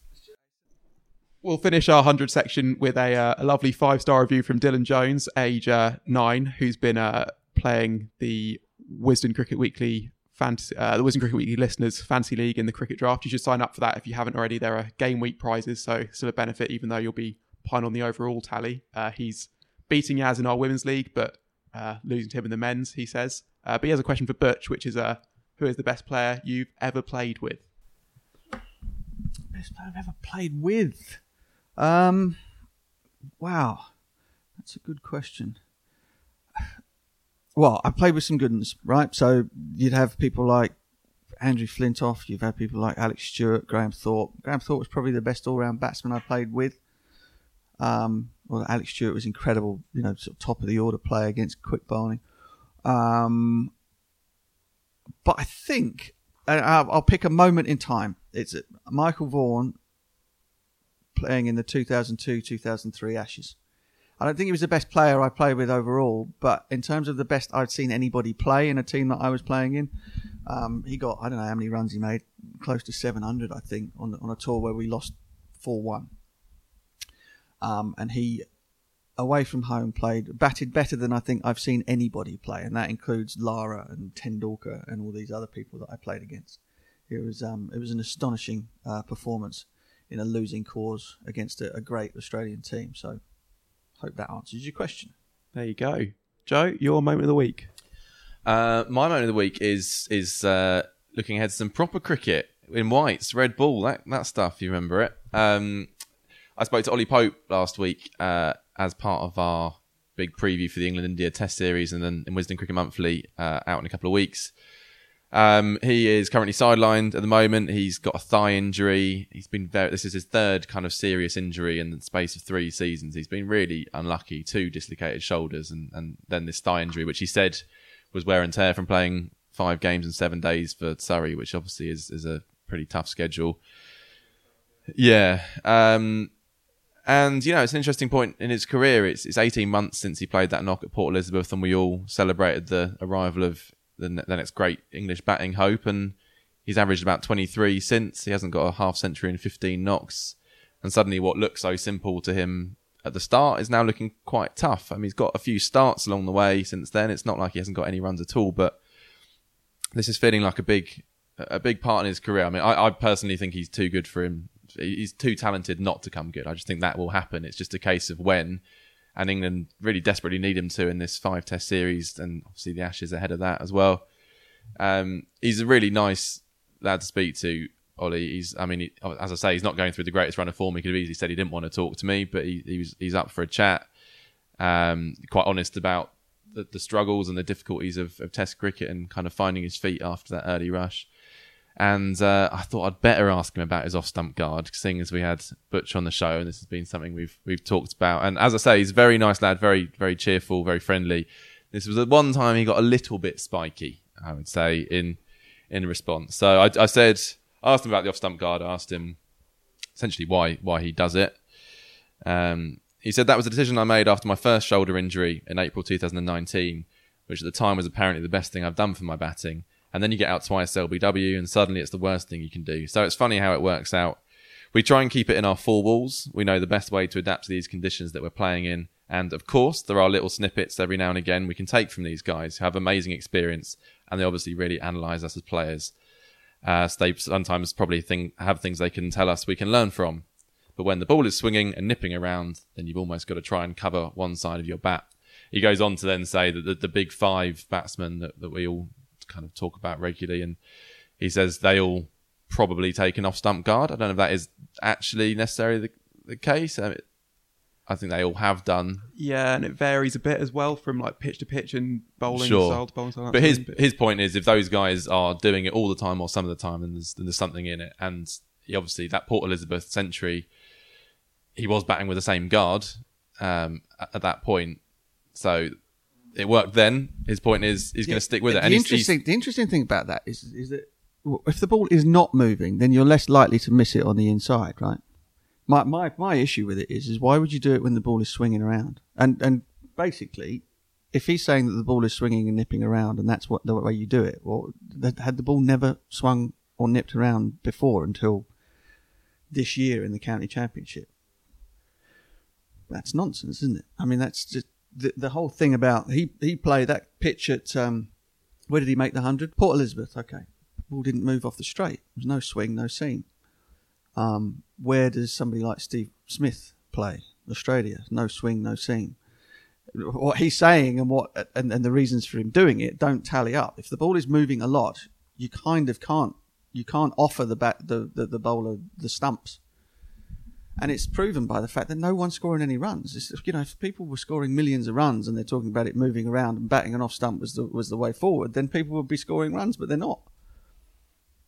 We'll finish our 100 section with a, uh, a lovely five star review from Dylan Jones, age uh, nine, who's been uh, playing the Wisden Cricket Weekly. Fantasy, uh, the Wisden Cricket Weekly listeners fancy league in the cricket draft. You should sign up for that if you haven't already. There are game week prizes, so still a benefit, even though you'll be pine on the overall tally. Uh, he's beating Yaz in our women's league, but uh, losing to him in the men's. He says. Uh, but he has a question for Butch, which is, uh, who is the best player you've ever played with? Best player I've ever played with. Um, wow, that's a good question. Well, I played with some good ones, right? So you'd have people like Andrew Flintoff, you've had people like Alex Stewart, Graham Thorpe. Graham Thorpe was probably the best all-round batsman I played with. Um, well, Alex Stewart was incredible, you know, sort of top of the order player against quick bowling. Um, but I think I'll, I'll pick a moment in time. It's uh, Michael Vaughan playing in the 2002-2003 Ashes. I don't think he was the best player I played with overall, but in terms of the best I'd seen anybody play in a team that I was playing in, um, he got I don't know how many runs he made, close to 700 I think on on a tour where we lost 4-1. Um, and he away from home played batted better than I think I've seen anybody play, and that includes Lara and Tendulkar and all these other people that I played against. It was um, it was an astonishing uh, performance in a losing cause against a, a great Australian team. So Hope that answers your question. There you go. Joe, your moment of the week. Uh, my moment of the week is is uh, looking ahead to some proper cricket in whites, red ball, that that stuff. You remember it? Um, I spoke to Ollie Pope last week uh, as part of our big preview for the England India Test series, and then in Wisden Cricket Monthly uh, out in a couple of weeks. Um, he is currently sidelined at the moment. He's got a thigh injury. He's been this is his third kind of serious injury in the space of three seasons. He's been really unlucky. Two dislocated shoulders and, and then this thigh injury, which he said was wear and tear from playing five games in seven days for Surrey, which obviously is, is a pretty tough schedule. Yeah. Um, and, you know, it's an interesting point in his career. It's, it's 18 months since he played that knock at Port Elizabeth and we all celebrated the arrival of the, the next great English batting hope. And he's averaged about 23 since. He hasn't got a half century and 15 knocks. And suddenly what looked so simple to him at the start is now looking quite tough. I mean, he's got a few starts along the way since then. It's not like he hasn't got any runs at all, but this is feeling like a big, a big part in his career. I mean, I, I personally think he's too good for him. He's too talented not to come good. I just think that will happen. It's just a case of when and England really desperately need him to in this five test series, and obviously the Ashes ahead of that as well. Um, he's a really nice lad to speak to, Ollie. He's, I mean, he, as I say, he's not going through the greatest run of form. He could have easily said he didn't want to talk to me, but he, he was, he's up for a chat. Um, quite honest about the, the struggles and the difficulties of, of Test cricket and kind of finding his feet after that early rush. And uh, I thought I'd better ask him about his off stump guard, seeing as we had Butch on the show, and this has been something we've we've talked about. And as I say, he's a very nice lad, very very cheerful, very friendly. This was the one time he got a little bit spiky, I would say, in in response. So I, I said, I asked him about the off stump guard. I asked him essentially why why he does it. Um, he said that was a decision I made after my first shoulder injury in April 2019, which at the time was apparently the best thing I've done for my batting and then you get out twice LBW, and suddenly it's the worst thing you can do. So it's funny how it works out. We try and keep it in our four walls. We know the best way to adapt to these conditions that we're playing in. And of course, there are little snippets every now and again we can take from these guys who have amazing experience and they obviously really analyze us as players. Uh, so they sometimes probably think, have things they can tell us we can learn from. But when the ball is swinging and nipping around, then you've almost got to try and cover one side of your bat. He goes on to then say that the, the big five batsmen that, that we all kind of talk about regularly. And he says they all probably take an off stump guard. I don't know if that is actually necessarily the, the case. I, mean, I think they all have done. Yeah, and it varies a bit as well from like pitch to pitch and bowling sure. style to bowling style. But his his point is, if those guys are doing it all the time or some of the time, then there's, then there's something in it. And he obviously that Port Elizabeth century, he was batting with the same guard um, at, at that point. So it worked then. His point is he's going to stick with it. The And he's, interesting, he's, the interesting thing about that is, is that if the ball is not moving, then you're less likely to miss it on the inside, right? My my my issue with it is is why would you do it when the ball is swinging around? And and basically, if he's saying that the ball is swinging and nipping around, and that's what the way you do it, well, that, had the ball never swung or nipped around before until this year in the county championship? That's nonsense, isn't it? I mean, that's just the the whole thing about he he played that pitch at um, where did he make the hundred? Port Elizabeth. Okay, ball didn't move off the straight. There was no swing, no seam. Um, where does somebody like Steve Smith play? Australia, no swing, no seam. What he's saying and what and, and the reasons for him doing it don't tally up. If the ball is moving a lot, you kind of can't you can't offer the bat the, the, the bowler the stumps and it's proven by the fact that no one's scoring any runs. It's, you know, if people were scoring millions of runs and they're talking about it moving around and batting an off stump was the was the way forward, then people would be scoring runs, but they're not.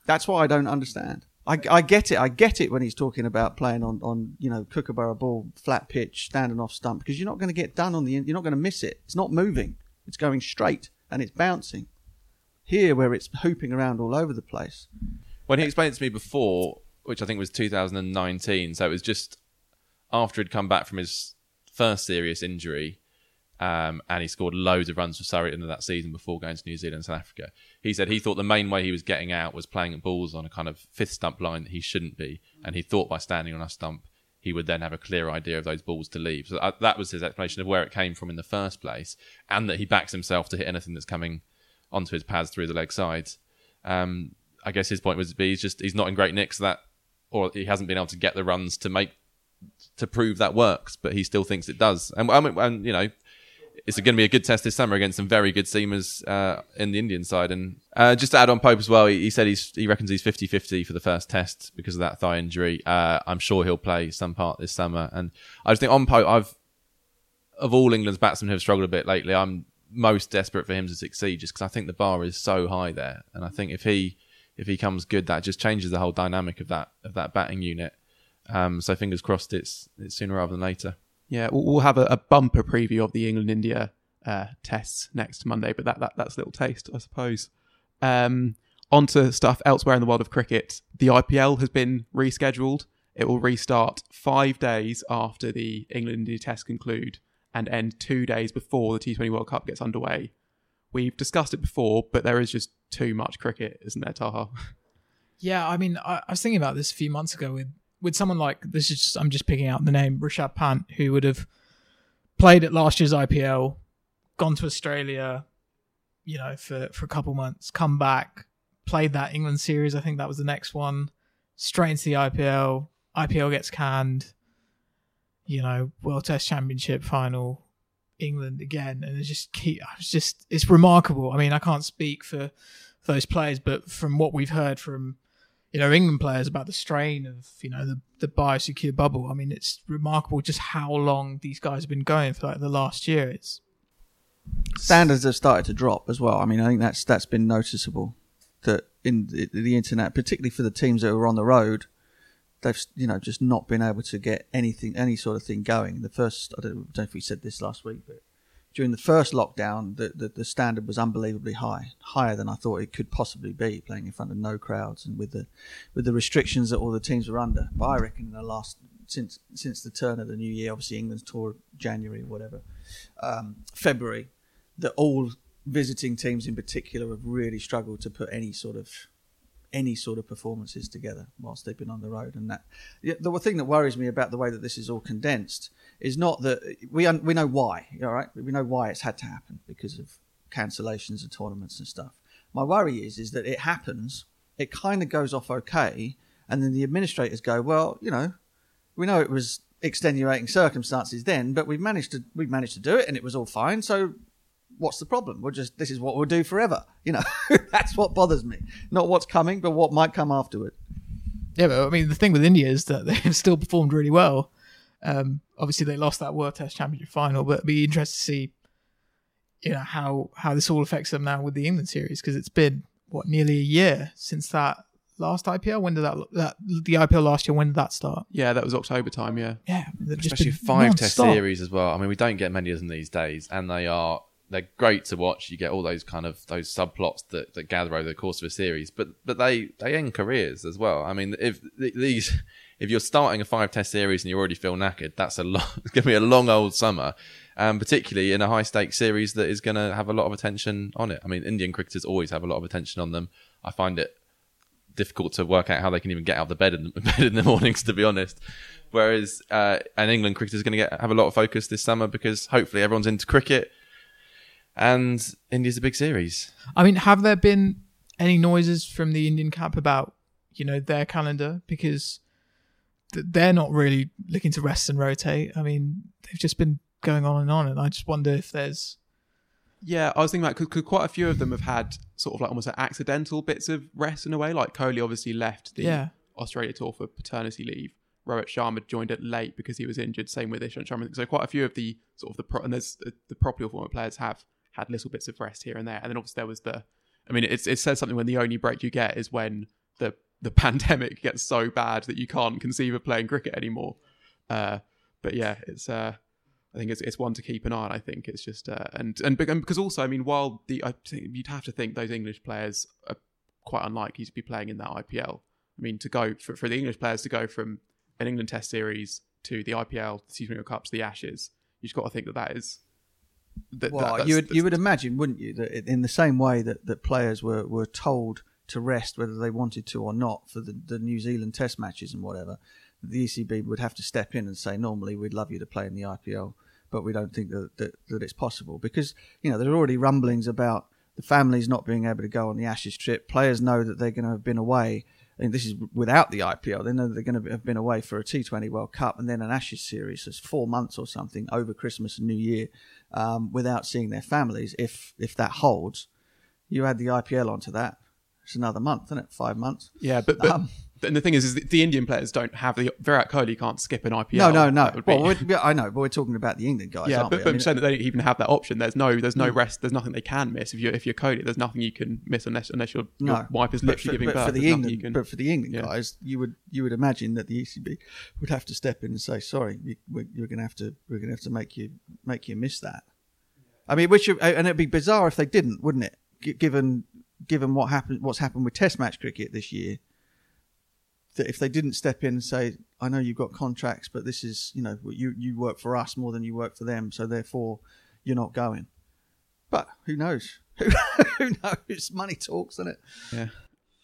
That's why I don't understand. I, I get it. I get it when he's talking about playing on, on you know kookaburra ball, flat pitch, standing off stump because you're not going to get done on the end. You're not going to miss it. It's not moving. It's going straight and it's bouncing. Here, where it's hooping around all over the place. when he explained it to me before, which I think was 2019, so it was just after he'd come back from his first serious injury, um, and he scored loads of runs for Surrey at the end of that season before going to New Zealand and South Africa. He said he thought the main way he was getting out was playing at balls on a kind of fifth stump line that he shouldn't be, and he thought by standing on a stump he would then have a clear idea of those balls to leave. So uh, that was his explanation of where it came from in the first place, and that he backs himself to hit anything that's coming onto his pads through the leg sides. Um, I guess his point was be he's just he's not in great nick, so that or he hasn't been able to get the runs to make to prove that works, but he still thinks it does. And mean, and you know, it's going to be a good test this summer against some very good seamers uh, in the Indian side. And uh, just to add on Pope as well, he, he said he's he reckons he's 50-50 for the first test because of that thigh injury. Uh, I'm sure he'll play some part this summer. And I just think on Pope, I've of all England's batsmen who have struggled a bit lately, I'm most desperate for him to succeed just because I think the bar is so high there. And I think if he if he comes good, that just changes the whole dynamic of that of that batting unit. Um, so fingers crossed, it's it's sooner rather than later. Yeah, we'll, we'll have a, a bumper preview of the England India uh, tests next Monday, but that, that that's a little taste, I suppose. Um, on to stuff elsewhere in the world of cricket. The IPL has been rescheduled. It will restart five days after the England India test conclude and end two days before the T20 World Cup gets underway. We've discussed it before, but there is just too much cricket, isn't there, Taha? Yeah, I mean, I, I was thinking about this a few months ago with with someone like this is just I'm just picking out the name Rishabh Pant, who would have played at last year's IPL, gone to Australia, you know, for for a couple months, come back, played that England series. I think that was the next one. Straight into the IPL. IPL gets canned. You know, World Test Championship final, England again, and it's just keep. It's just it's remarkable. I mean, I can't speak for those players, but from what we've heard from you know England players about the strain of you know the the biosecure bubble. I mean, it's remarkable just how long these guys have been going for like the last year. It's standards have started to drop as well. I mean, I think that's that's been noticeable that in the, the internet, particularly for the teams that were on the road, they've you know just not been able to get anything, any sort of thing going. The first, I don't, I don't know if we said this last week, but during the first lockdown, the, the, the standard was unbelievably high, higher than I thought it could possibly be, playing in front of no crowds and with the with the restrictions that all the teams were under. But I reckon in the last since since the turn of the new year, obviously England's tour January, or whatever, um, February, that all visiting teams in particular have really struggled to put any sort of any sort of performances together whilst they've been on the road. And that the thing that worries me about the way that this is all condensed is not that we un, we know why. All right, we know why it's had to happen because of cancellations of tournaments and stuff. My worry is is that it happens, it kind of goes off okay, and then the administrators go, well, you know, we know it was extenuating circumstances then, but we've managed to we've managed to do it, and it was all fine. So what's the problem? We'll just this is what we'll do forever. You know, that's what bothers me. Not what's coming, but what might come afterward. Yeah, but I mean, the thing with India is that they've still performed really well. Um, obviously, they lost that World Test Championship final, but it'd be interesting to see, you know, how how this all affects them now with the England series because it's been what nearly a year since that last IPL. When did that that the IPL last year? When did that start? Yeah, that was October time. Yeah, yeah, especially five Test series as well. I mean, we don't get many of them these days, and they are they're great to watch. You get all those kind of those subplots that, that gather over the course of a series, but but they they end careers as well. I mean, if these if you're starting a five test series and you already feel knackered, that's a long. It's going to be a long old summer, um, particularly in a high stakes series that is going to have a lot of attention on it. I mean, Indian cricketers always have a lot of attention on them. I find it difficult to work out how they can even get out of the bed in the, bed in the mornings, to be honest. Whereas, uh, an England cricketer is going to get have a lot of focus this summer because hopefully everyone's into cricket and India's a big series. I mean, have there been any noises from the Indian camp about you know their calendar because th- they're not really looking to rest and rotate. I mean, they've just been going on and on, and I just wonder if there's. Yeah, I was thinking about because quite a few of them have had sort of like almost like accidental bits of rest in a way. Like Kohli obviously left the yeah. Australia tour for paternity leave. Rohit Sharma joined it late because he was injured. Same with Ishant Sharma. So quite a few of the sort of the pro- and there's uh, the properly former players have had little bits of rest here and there. And then obviously there was the, I mean, it's, it says something when the only break you get is when the the pandemic gets so bad that you can't conceive of playing cricket anymore. Uh, but yeah, it's uh, I think it's it's one to keep an eye on. I think it's just uh, and, and and because also I mean while the I think you'd have to think those English players are quite unlikely to be playing in that IPL. I mean to go for, for the English players to go from an England Test series to the IPL, the T20 World Cup to the Ashes, you just got to think that that is that, well, that, you would you would imagine, wouldn't you, that in the same way that, that players were, were told to rest whether they wanted to or not for the, the New Zealand Test matches and whatever, the ECB would have to step in and say, normally we'd love you to play in the IPL, but we don't think that that, that it's possible because you know there are already rumblings about the families not being able to go on the Ashes trip. Players know that they're going to have been away and this is without the IPL, they know they're going to have been away for a T20 World Cup and then an Ashes series. So it's four months or something over Christmas and New Year um, without seeing their families. If if that holds, you add the IPL onto that. It's another month, isn't it? Five months. Yeah, but, but Um, and the thing is, is the, Indian players don't have the Virat Kohli can't skip an IPL. no, no, no. Well, yeah, I know, but we're talking about the England guys, yeah, aren't but, we? but I mean, I'm saying that they don't even have that option. There's no, there's no Mm. rest. There's nothing they can miss if you if you're Kohli. There's nothing you can miss unless unless your, your wife is literally for, giving but birth. For the England, can. but for the England Yeah. guys, you would you would imagine that the ECB would have to step in and say, "Sorry, you, we're, you're going to have to we're going to have to make you make you miss that." I mean, which and it'd be bizarre if they didn't, wouldn't it? G- given given what happened, what's happened with Test match cricket this year, that if they didn't step in and say, "I know you've got contracts, but this is you know you you work for us more than you work for them, so therefore you're not going." But who knows? who knows? Money talks, doesn't it? Yeah.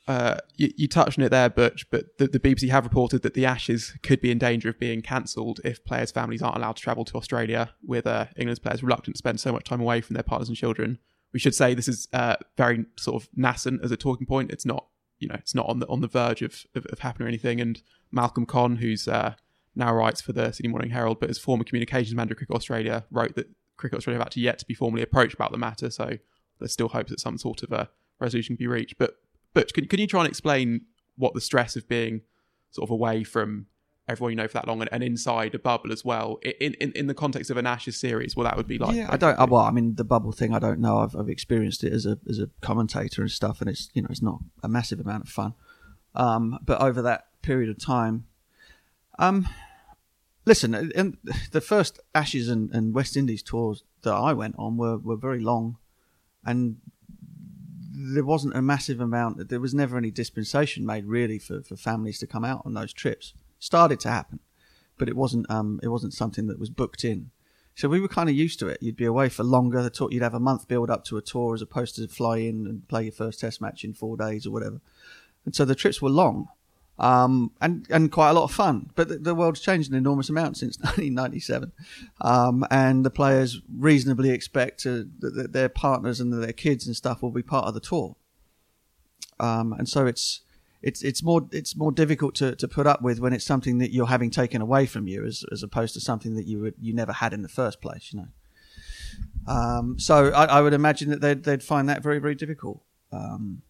Uh, you, you touched on it there, Butch, but the, the BBC have reported that the Ashes could be in danger of being cancelled if players' families aren't allowed to travel to Australia, with uh, England's players reluctant to spend so much time away from their partners and children. We should say this is uh, very sort of nascent as a talking point. It's not, you know, it's not on the on the verge of of, of happening or anything. And Malcolm Conn, who's uh, now writes for the Sydney Morning Herald, but as former communications manager of Cricket Australia, wrote that Cricket Australia have actually yet to be formally approached about the matter. So there's still hopes that some sort of a resolution can be reached. But Butch, can, can you try and explain what the stress of being sort of away from everyone you know for that long and, and inside a bubble as well in, in in the context of an Ashes series? Well, that would be like yeah, I don't. Well, I mean, the bubble thing, I don't know. I've, I've experienced it as a as a commentator and stuff, and it's you know it's not a massive amount of fun. Um, but over that period of time, um, listen, uh, and the first Ashes and, and West Indies tours that I went on were were very long, and there wasn't a massive amount. There was never any dispensation made really for, for families to come out on those trips. Started to happen, but it wasn't. Um, it wasn't something that was booked in. So we were kind of used to it. You'd be away for longer. The tour, you'd have a month build up to a tour as opposed to fly in and play your first Test match in four days or whatever. And so the trips were long, um, and and quite a lot of fun. But the, the world's changed an enormous amount since 1997, um, and the players reasonably expect to, that, that their partners and their kids and stuff will be part of the tour. Um, and so it's it's it's more it's more difficult to, to put up with when it's something that you're having taken away from you as as opposed to something that you you never had in the first place. You know. Um, so I, I would imagine that they'd they'd find that very very difficult. Um,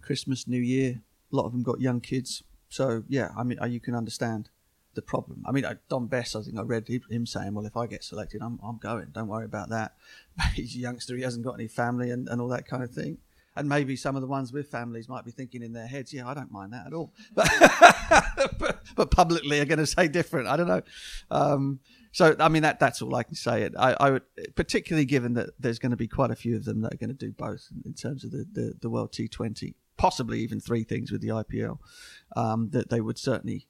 Christmas, New Year, a lot of them got young kids. So yeah, I mean uh, you can understand the problem. I mean uh, Dom Bess, I think I read him- him saying, "Well, if I get selected, I'm I'm going. Don't worry about that." He's a youngster; he hasn't got any family and, and all that kind of thing. And maybe some of the ones with families might be thinking in their heads, "Yeah, I don't mind that at all," but but, publicly are going to say different. I don't know. Um, so I mean that that's all I can say. I, I would particularly given that there's going to be quite a few of them that are going to do both in, in terms of the, the, the World T20, possibly even three things with the IPL. Um, that they would certainly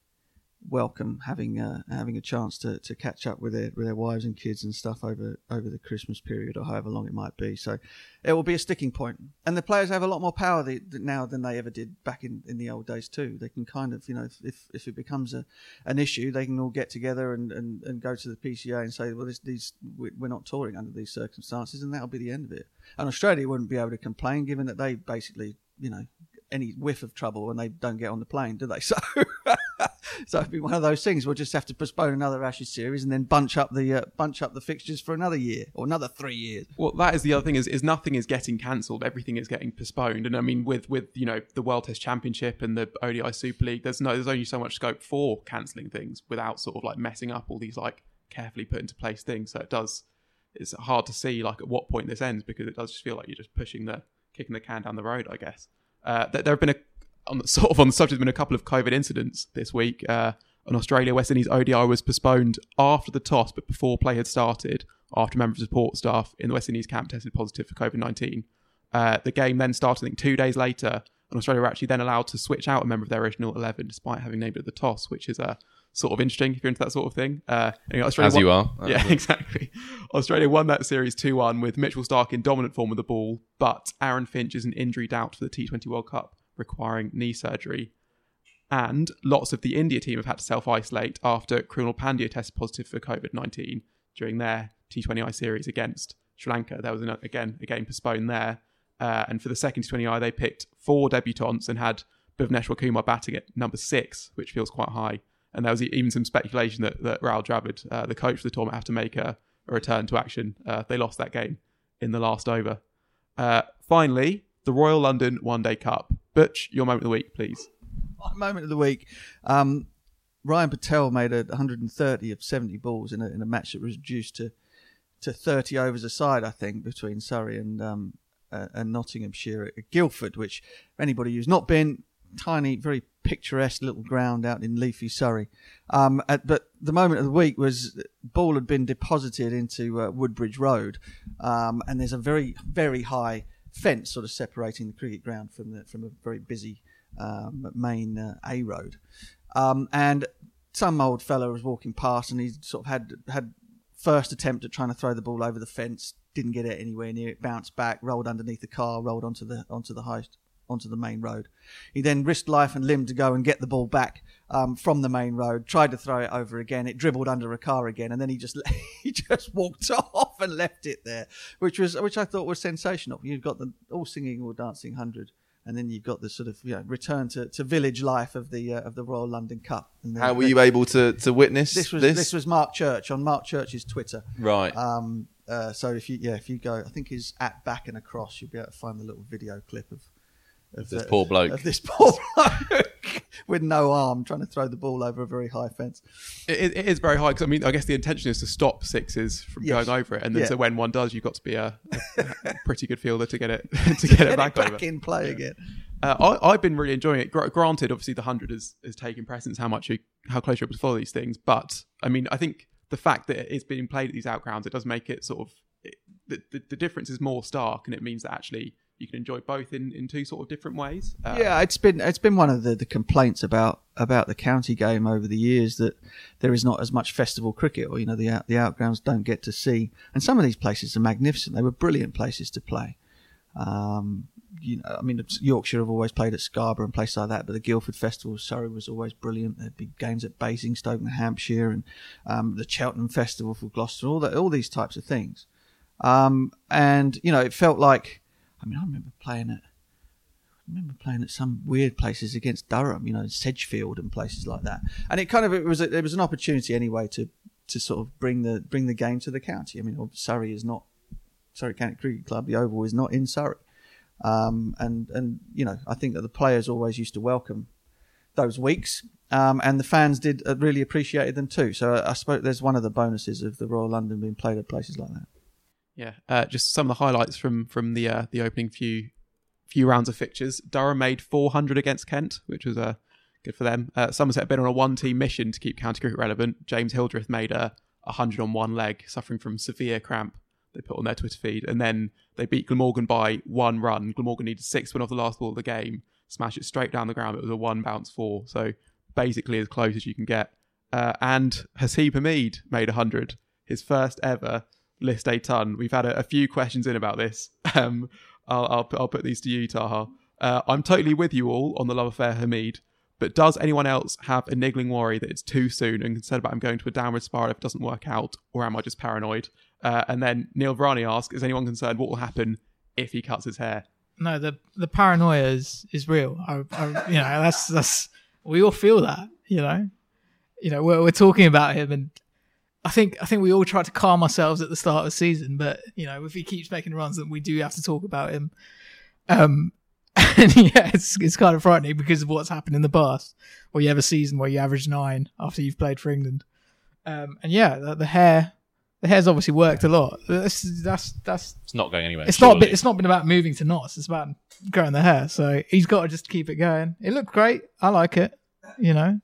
welcome having uh, having a chance to, to catch up with their with their wives and kids and stuff over over the Christmas period or however long it might be. So it will be a sticking point. and the players have a lot more power the, the- now than they ever did back in, in the old days too. They can kind of you know if if, if it becomes a an issue, they can all get together and, and, and go to the PCA and say, well, this, these we- we're not touring under these circumstances, and that'll be the end of it. And Australia wouldn't be able to complain, given that they basically you know any whiff of trouble and they don't get on the plane, do they? So, so it'd be one of those things. We'll just have to postpone another Ashes series and then bunch up the uh, bunch up the fixtures for another year or another three years. Well, that is the other thing is, is nothing is getting cancelled. Everything is getting postponed. And I mean, with with you know the World Test Championship and the ODI Super League, there's no there's only so much scope for cancelling things without sort of like messing up all these like carefully put into place things. So it does. It's hard to see like at what point this ends because it does just feel like you're just pushing the kicking the can down the road. I guess uh, there, there have been a on sort of on the subject, been a couple of COVID incidents this week. Uh, Australia, West Indies ODI was postponed after the toss, but before play had started, after a member of support staff in the West Indies camp tested positive for COVID 19. Uh, the game then started, I think, two days later, and Australia were actually then allowed to switch out a member of their original 11 despite having named it the toss, which is uh, sort of interesting if you're into that sort of thing. Uh, anyway, Australia As won- you are. Yeah, exactly. Australia won that series 2 1 with Mitchell Starc in dominant form with the ball, but Aaron Finch is an injury doubt for the T20 World Cup, requiring knee surgery. And lots of the India team have had to self isolate after Krunal Pandya tested positive for COVID 19 during their T20I series against Sri Lanka. There was, an, again, a game postponed there. Uh, and for the second T20I, they picked four debutants and had Bhuvneshwar Kumar batting at number six, which feels quite high. And there was even some speculation that, that Rahul Dravid, uh, the coach for the tour, might have to make a, a return to action. Uh, they lost that game in the last over. Uh, finally, the Royal London One Day Cup. Butch, your moment of the week, please. My moment of the week. Um, Ryan Patel made a 130 of 70 balls in a, in a match that was reduced to to 30 overs a side, I think, between Surrey and um, uh, and Nottinghamshire at Guildford, which anybody who's not been, tiny, very picturesque little ground out in leafy Surrey. Um, at, but the moment of the week was ball had been deposited into uh, Woodbridge Road, um, and there's a very very high fence sort of separating the cricket ground from the from a very busy um, main uh, A road. Um, and some old fellow was walking past, and he sort of had had first attempt at trying to throw the ball over the fence, didn't get it anywhere near it, bounced back, rolled underneath the car, rolled onto the onto the high onto the main road. He then risked life and limb to go and get the ball back um, from the main road. Tried to throw it over again. It dribbled under a car again, and then he just he just walked off and left it there, which was which I thought was sensational. You've got the all singing, all dancing hundred. And then you've got the sort of you know, return to, to village life of the uh, of the Royal London Cup. And then- How were you able to, to witness this was this? this was Mark Church on Mark Church's Twitter. Right. Um. Uh, so if you yeah if you go I think he's at back and across you'll be able to find the little video clip of of This the- poor bloke. of this poor bloke with no arm trying to throw the ball over a very high fence. It, it- is very high because I mean I guess the intention is to stop sixes from Yes. going over it, and then Yeah. so when one does, you've got to be a, a pretty good fielder to get it to get, it back, over. in play again. Uh, I, I've been really enjoying it. Gr- granted, obviously the hundred has, has taken precedence how much you, how close you're able to follow these things, but I mean I think the fact that it's being played at these outgrounds it does make it sort of it, the, the the difference is more stark, and it means that actually you can enjoy both in, in two sort of different ways. Uh, yeah, it's been it's been one of the, the complaints about about the county game over the years that there is not as much festival cricket, or you know the out, the outgrounds don't get to see. And some of these places are magnificent; they were brilliant places to play. Um, you know, I mean, Yorkshire have always played at Scarborough and places like that, but the Guildford Festival, Surrey was always brilliant. There'd be games at Basingstoke and Hampshire, and um, the Cheltenham Festival for Gloucester, all that, all these types of things. Um, and you know, it felt like, I mean, I remember playing at I remember playing at some weird places against Durham, you know, Sedgefield and places like that. And it kind of it was it was an opportunity anyway to to sort of bring the bring the game to the county. I mean, Surrey is not Surrey County Cricket Club. The Oval is not in Surrey, um, and and you know, I think that the players always used to welcome those weeks. Um, and the fans did uh, really appreciated them too. So I suppose there's one of the bonuses of the Royal London being played at places like that. Yeah, uh, just some of the highlights from from the uh, the opening few few rounds of fixtures. Durham made 400 against Kent, which was uh, good for them. Uh, Somerset have been on a one team mission to keep county cricket relevant. James Hildreth made a 100 on one leg, suffering from severe cramp. They put on their Twitter feed, and then they beat Glamorgan by one run. Glamorgan needed six win off the last ball of the game, smash it straight down the ground. It was a one bounce four, so basically as close as you can get. Uh, and Haseeb Hameed made 100, his first ever list a ton. We've had a, a few questions in about this. Um, I'll, I'll, put- I'll put these to you, Taha. Uh, I'm totally with you all on the love affair Hameed, but does anyone else have a niggling worry that it's too soon and concerned about him going to a downward spiral if it doesn't work out, or am I just paranoid? Uh, and then Neil Vrani asks, is anyone concerned what will happen if he cuts his hair? No, the the paranoia is is real. I, I, you know, that's that's we all feel that. You know, you know, we're we're talking about him, and I think I think we all try to calm ourselves at the start of the season. But you know, if he keeps making runs, then we do have to talk about him. Um, and yeah, it's it's kind of frightening because of what's happened in the past, where you have a season where you average nine after you've played for England. Um, and yeah, the, the hair, the hair's obviously worked a lot. That's that's that's It's not going anywhere. it's not. Been, it's not been about moving to Notts. It's about growing the hair. So he's got to just keep it going. It looked great. I like it. You know.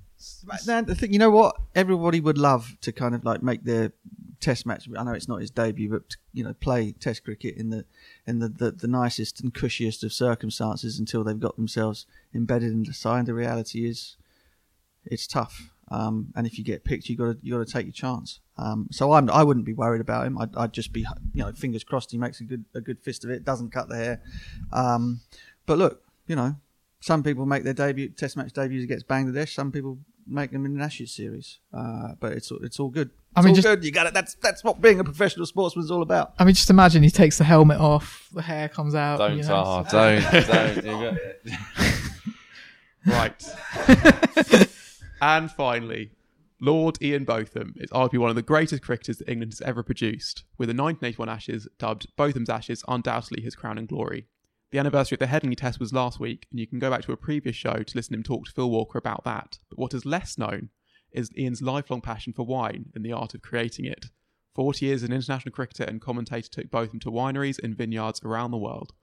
Then the thing, you know what? Everybody would love to kind of like make their test match. I know it's not his debut, but you know, play test cricket in the in the, the, the nicest and cushiest of circumstances until they've got themselves embedded in the side. The reality is, it's tough. Um, and if you get picked, you got to you got to take your chance. Um, so I'm I wouldn't be worried about him. I'd, I'd just be you know fingers crossed he makes a good a good fist of it. Doesn't cut the hair. Um, but look, you know, some people make their debut test match debuts against Bangladesh. Some people make them in an Ashes series. Uh, but it's all- it's all good. It's I mean, all just- good. You got it. That's that's what being a professional sportsman is all about. I mean, just imagine he takes the helmet off, the hair comes out. Don't, you know, Taha, so- don't, don't. Right. and finally, Lord Ian Botham is arguably one of the greatest cricketers that England has ever produced, with the 1981 Ashes dubbed Botham's Ashes undoubtedly his crown and glory. The anniversary of the Headingley Test was last week, and you can go back to a previous show to listen to him talk to Phil Walker about that. But what is less known is Ian's lifelong passion for wine and the art of creating it. 40 years an international cricketer and commentator took Botham to wineries and vineyards around the world.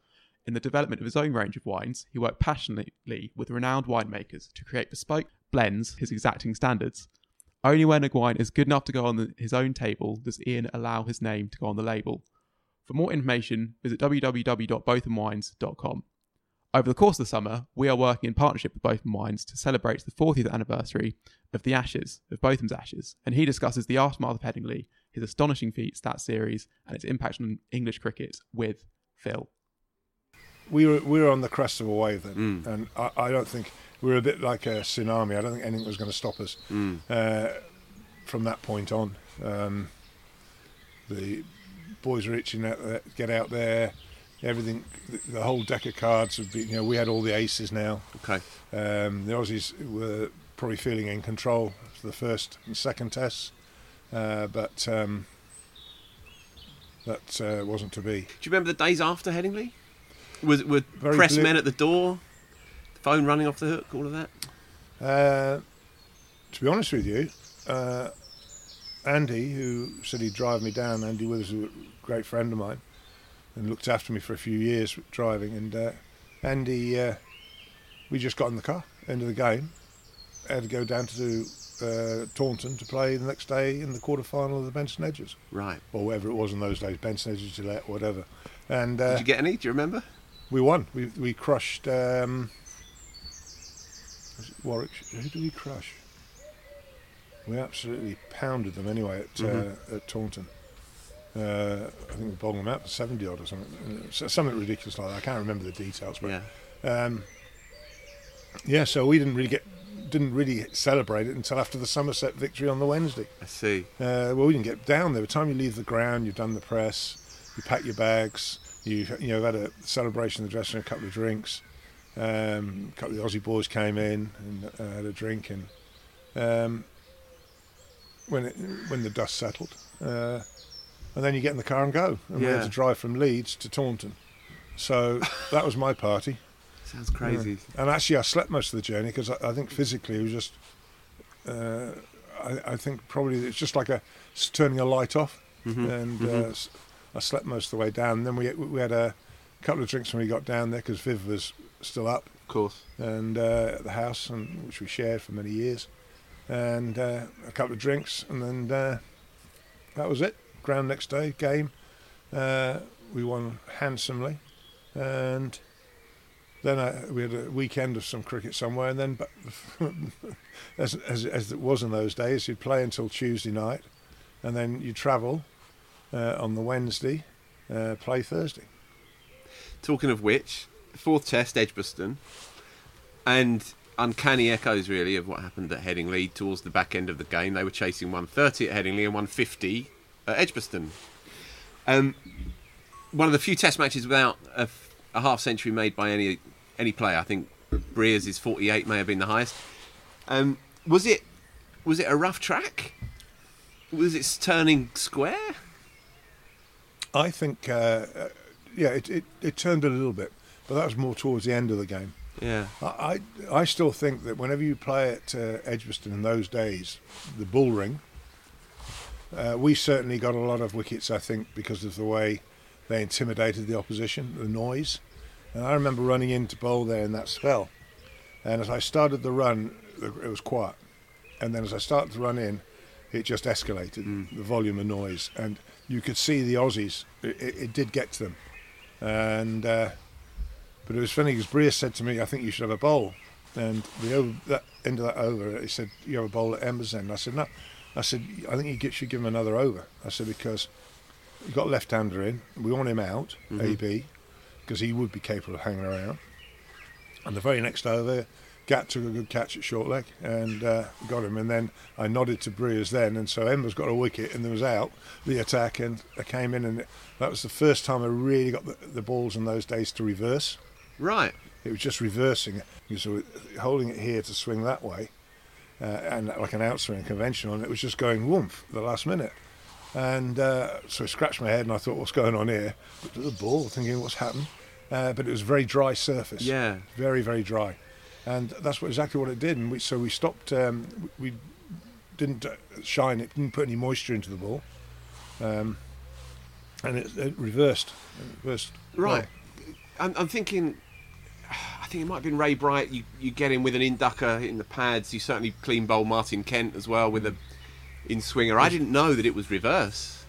In the development of his own range of wines, he worked passionately with renowned winemakers to create bespoke blends his exacting standards. Only when a wine is good enough to go on the, his own table does Ian allow his name to go on the label. For more information, visit www.bothamwines.com. Over the course of the summer, we are working in partnership with Botham Wines to celebrate the 40th anniversary of the Ashes, of Botham's Ashes, and he discusses the aftermath of Headingley, his astonishing feats that series, and its impact on English cricket with Phil. we were we were on the crest of a wave then, and I, I don't think we were a bit like a tsunami. I don't think anything was going to stop us uh, from that point on. Um, the boys were itching out there, get out there. Everything, the, whole deck of cards would be. You know, we had all the aces now. Okay. Um, the Aussies were probably feeling in control for the first and second tests, uh, but um, that uh, wasn't to be. Do you remember the days after Headingley? Was were Very press blue- men at the door, the phone running off the hook, all of that? Uh, to be honest with you, uh, Andy, who said he'd drive me down, Andy Withers, a great friend of mine, and looked after me for a few years driving. And uh, Andy, uh, we just got in the car, end of the game, had to go down to uh, Taunton to play the next day in the quarter final of the Benson Hedges, Right. or whatever it was in those days, Benson Hedges, Gillette, whatever. And uh, Did you get any? Do you remember? we won. We we crushed. Um, was it Warwickshire. Who did we crush? We absolutely pounded them anyway at Mm-hmm. uh, at Taunton. Uh, I think we bowled them out for seventy odd or something. Uh, Something ridiculous like that. I can't remember the details, but Yeah. um, yeah. So we didn't really get didn't really celebrate it until after the Somerset victory on the Wednesday. I see. Uh, well, we didn't get down there. By the time you leave the ground, you've done the press, you pack your bags, you've you know had a celebration in the dressing room, a couple of drinks. Um, a couple of the Aussie boys came in and uh, had a drink, and um, when it, when the dust settled, uh, and then you get in the car and go. And we had to drive from Leeds to Taunton. So that was my party. Sounds crazy. And actually, I slept most of the journey because I, I think physically it was just. Uh, I, I think probably it's just like a turning a light off, and Uh, s- I slept most of the way down. And then we we had a couple of drinks when we got down there because Viv was still up Of course. and uh, at the house, and which we shared for many years, and uh, a couple of drinks, and then uh, that was it. Ground next day game, uh, we won handsomely, and then uh, we had a weekend of some cricket somewhere, and then but as, as as it was in those days, you'd play until Tuesday night, and then you travel uh, on the Wednesday, uh, play Thursday. Talking of which, fourth test, Edgbaston, and uncanny echoes really of what happened at Headingley towards the back end of the game. They were chasing 130 at Headingley and 150 at Edgbaston. Um, one of the few test matches without a half century made by any any player. I think Breers' 48 may have been the highest. Um, was it was it a rough track? Was it turning square? I think, uh, uh, yeah, it, it, it turned a little bit, but that was more towards the end of the game. Yeah. I, I, I still think that whenever you play at uh, Edgbaston in those days, the bull ring, uh, we certainly got a lot of wickets, I think, because of the way they intimidated the opposition, the noise. And I remember running into bowl there in that spell. And as I started the run, it was quiet. And then as I started to run in, it just escalated, the volume of noise. And you could see the Aussies, it, it, it did get to them. And uh, but it was funny because Breer said to me, "I think you should have a bowl." And the over, that end of that over, he said, "You have a bowl at Embers." Then I said, "No." I said, "I think you should give him another over." I said because you got left-hander in, we want him out, AB, because he would be capable of hanging around. And the very next over, Gat took a good catch at short leg and uh, got him. And then I nodded to Breers then, and so Embers got a wicket and there was out the attack, and I came in, and that was the first time I really got the, the balls in those days to reverse. Right. It was just reversing it. You so holding it here to swing that way, uh, and like an outswing conventional, and it was just going woomph the last minute. And uh, so I scratched my head and I thought, what's going on here? Looked at the ball, thinking, what's happened? Uh, but it was a very dry surface. Yeah. Very, very dry. And that's what, exactly what it did. And we, so we stopped, um, we we didn't uh, shine it, didn't put any moisture into the ball. Um, and it, it reversed. It reversed. Right. I'm, I'm thinking. I think it might have been Ray Bright. You you get in with an inducker in the pads. You certainly clean bowl Martin Kent as well with a in swinger. I didn't know that it was reverse.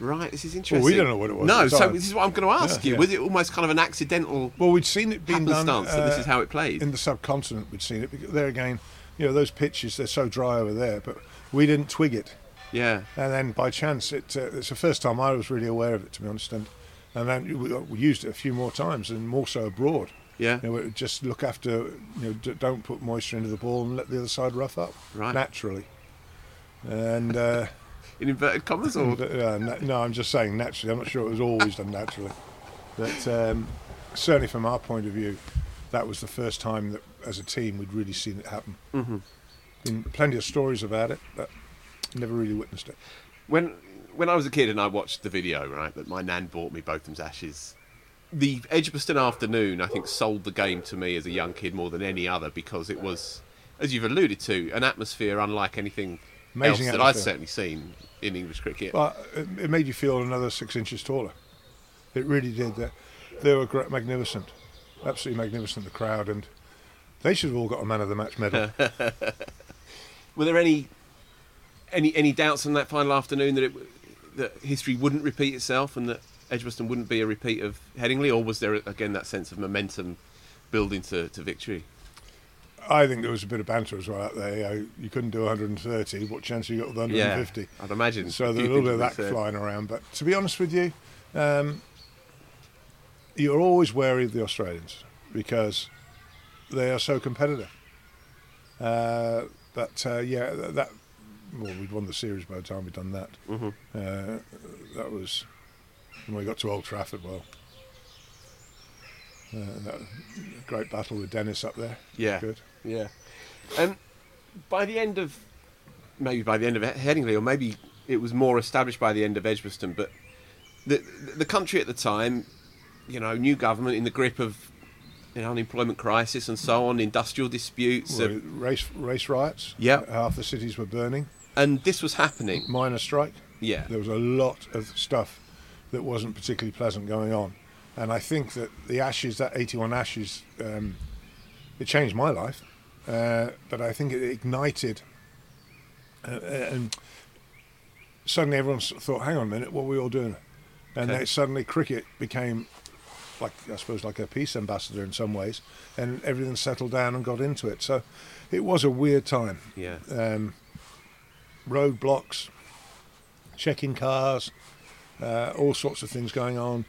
Right, this is interesting. Well, we don't know what it was No, so this is what I'm going to ask Yeah, you. yeah. Was it almost kind of an accidental? Well, we'd seen it being done. that this uh, is how it played. in the subcontinent. We'd seen it because there again, you know, those pitches they're so dry over there, but we didn't twig it. Yeah. And then by chance, it uh, it's the first time I was really aware of it, to be honest. And and then we, we used it a few more times, and more so abroad. Yeah. You know, just look after, you know, d- don't put moisture into the ball and let the other side rough up Right. naturally. And uh, In inverted commas, or uh, na- no, I'm just saying naturally. I'm not sure it was always done naturally, but um, certainly from our point of view, that was the first time that, as a team, we'd really seen it happen. Mm-hmm. Been plenty of stories about it, but never really witnessed it. when when I was a kid and I watched the video, right, that my nan bought me Botham's Ashes, the Edgbaston afternoon, I think, sold the game to me as a young kid more than any other because it was, as you've alluded to, an atmosphere unlike anything Amazing else that I've certainly seen in English cricket. But it, it made you feel another six inches taller. It really did. They, they were great, magnificent, absolutely magnificent. The crowd, and they should have all got a man of the match medal. Were there any any any doubts on that final afternoon that it that history wouldn't repeat itself and that Edgbaston wouldn't be a repeat of Headingley, or was there again that sense of momentum building to, to victory? I think there was a bit of banter as well out there. You, couldn't do 130. What chance have you got with 150? Yeah, I'd imagine So there's a little bit of that flying around. But to be honest with you, um, you're always wary of the Australians because they are so competitive. Uh, but uh, yeah, that well, we'd won the series by the time we'd done that. Mhm. Uh, that was when we got to Old Trafford. Well, uh, that great battle with Dennis up there. Yeah, good. Yeah. Um, by the end of maybe by the end of Headingley, or maybe it was more established by the end of Edgbaston, but the the country at the time, you know, new government in the grip of you know, unemployment crisis and so on, industrial disputes, Well, uh, race race riots. Yep. half the cities were burning. And this was happening. Minor strike. Yeah. there was a lot of stuff that wasn't particularly pleasant going on, and I think that the Ashes, that eighty-one Ashes, um, it changed my life, uh, but I think it ignited, uh, and suddenly everyone thought, "Hang on a minute, what are we all doing?" And Okay. then suddenly cricket became like I suppose like a peace ambassador in some ways, and everything settled down and got into it. So it was a weird time. Yeah. Um, roadblocks, checking cars, uh, all sorts of things going on.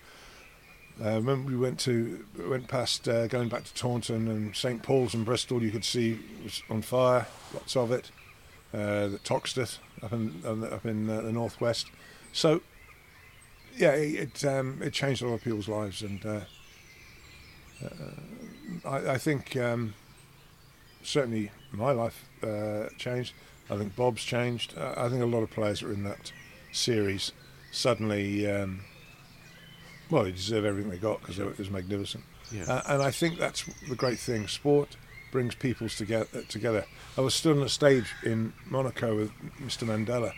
Uh, remember we went to went past uh, going back to Taunton and St Paul's and Bristol. You could see was on fire, lots of it. Uh, the Toxteth up in up in uh, the northwest. So yeah, it it, um, it changed a lot of people's lives, and uh, uh, I, I think um, certainly my life changed. I think Bob's changed. Uh, I think a lot of players that were in that series suddenly, um, well, they deserve everything they got because it was magnificent. Yeah. Uh, and I think that's the great thing. Sport brings peoples together. Together. I was stood on a stage in Monaco with Mr. Mandela,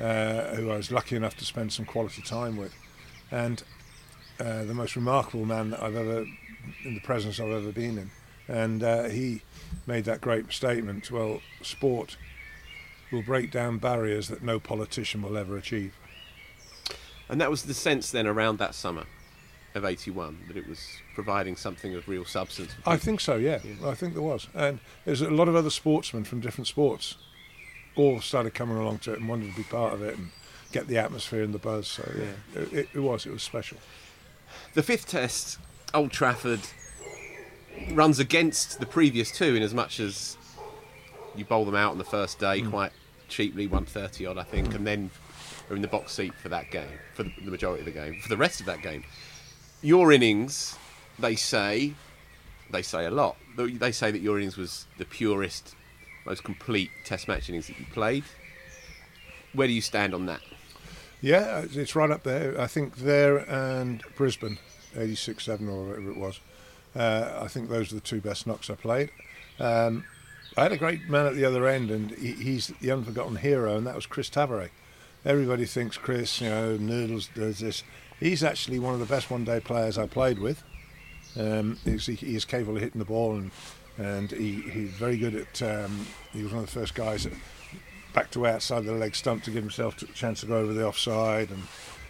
uh, who I was lucky enough to spend some quality time with, and uh, the most remarkable man that I've ever, in the presence I've ever been in. And uh, he made that great statement. Well, sport will break down barriers that no politician will ever achieve. And that was the sense then around that summer of '81 that it was providing something of real substance. I think so, yeah. I think there was. And there's a lot of other sportsmen from different sports all started coming along to it and wanted to be part of it and get the atmosphere and the buzz. So, yeah, It, it, it was. It was special. The fifth test, Old Trafford, runs against the previous two in as much as you bowl them out on the first day quite cheaply, 130 odd, I think, and then are in the box seat for that game, for the, majority of the game, for the rest of that game. Your innings, they say, they say a lot. They they say that your innings was the purest, most complete Test match innings that you played. Where do you stand on that? Yeah, it's right up there. I think there and Brisbane, 86 7 or whatever it was. Uh, I think those are the two best knocks I played. Um, I had a great man at the other end, and he, he's the unforgotten hero, and that was Chris Tavaré. Everybody thinks Chris, you know, Noodles does this. He's actually one of the best one day players I played with. Um, he's, he is capable of hitting the ball, and, and he, he's very good at. Um, he was one of the first guys that back to outside the leg stump to give himself a chance to go over the offside, and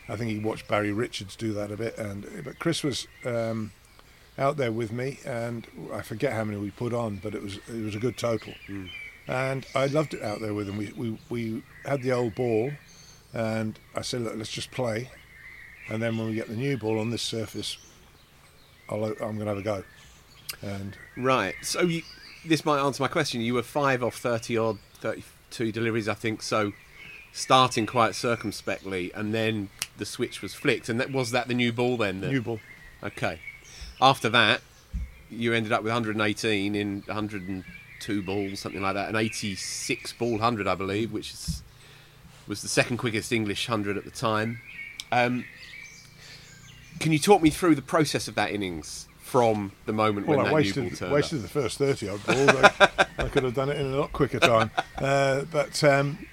I think he watched Barry Richards do that a bit. And but Chris was um, out there with me, and I forget how many we put on, but it was it was a good total, mm. and I loved it out there with him. We we, we had the old ball, and I said, Look, let's just play, and then when we get the new ball on this surface, I'll, I'm going to have a go, and Right. So you, this might answer my question. You were five off thirty odd, thirty-two deliveries, I think. So starting quite circumspectly, and then the switch was flicked. And that was that the new ball then? The- new ball. Okay. After that, you ended up with 118 in 102 balls, something like that, an 86 ball 100, I believe, which is, was the second quickest English 100 at the time. Um, can you talk me through the process of that innings from the moment Well, when I that new wasted ball turned wasted up? the first thirty odd balls. I, I could have done it in a lot quicker time. Uh, but um,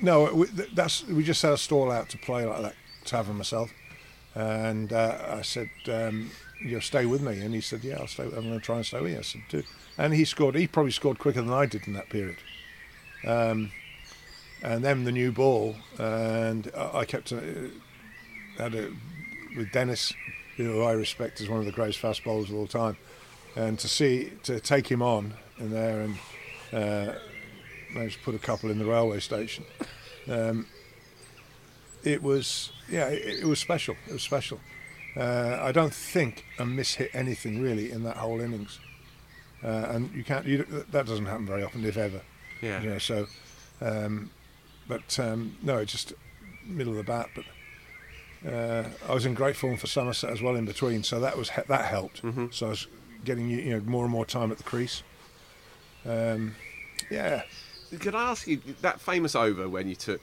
no, we, that's we just had a stall out to play like that, Tav and myself, and uh, I said, um, "You stay with me," and he said, "Yeah, I'll stay. I'm going to try and stay with you." I said, "Do," and he scored. He probably scored quicker than I did in that period. Um, and then the new ball, and I kept uh, had a with Dennis, who I respect as one of the greatest fast bowlers of all time, and to see to take him on in there and uh, managed to put a couple in the railway station. Um, it was yeah, it, it was special. It was special. Uh, I don't think a miss hit anything really in that whole innings, uh, and you can't. You, that doesn't happen very often, if ever. Yeah. You know, so, um, but um, no, it's just middle of the bat. But uh, I was in great form for Somerset as well in between, so that was that helped. Mhm. So I was getting you know more and more time at the crease. Um, yeah, Could I ask you that famous over when you took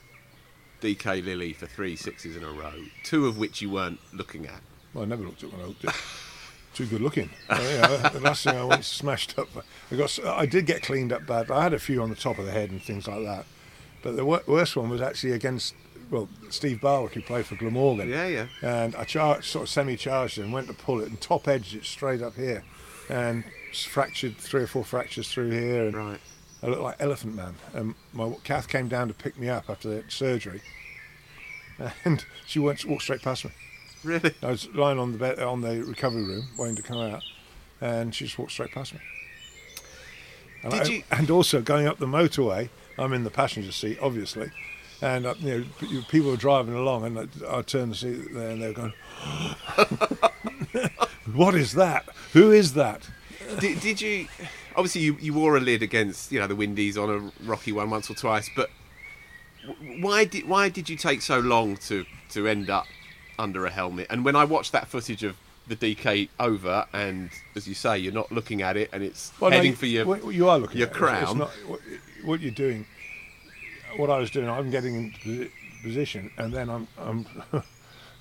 DK Lillee for three sixes in a row, two of which you weren't looking at? Well, I never looked at when I looked at. Too good looking. Oh, yeah, the last thing I once smashed up. I got. I did get cleaned up bad, but I had a few on the top of the head and things like that. But the wor- worst one was actually against well Steve Barwick, who played for Glamorgan. Yeah, yeah. And I char- sort of semi-charged and went to pull it and top edged it straight up here, and fractured three or four fractures through here. And Right. I looked like Elephant Man. And my Kath came down to pick me up after the surgery, and she went walked straight past me. Really? I was lying on the bed on the recovery room waiting to come out, and she just walked straight past me. And, Did I- you- and also going up the motorway, I'm in the passenger seat, obviously, and uh, you know people were driving along, and I, I turned the seat there, and they were going, "What is that? Who is that?" did, did you? Obviously, you, you wore a lid against you know the Windies on a rocky one once or twice, but why did why did you take so long to to end up under a helmet? And when I watched that footage of the DK over, and as you say, you're not looking at it, and it's Well, no, heading you- for your what you are looking your at it. Crown. not- what- you're doing, what I was doing, I'm getting into position, and then I'm, I'm,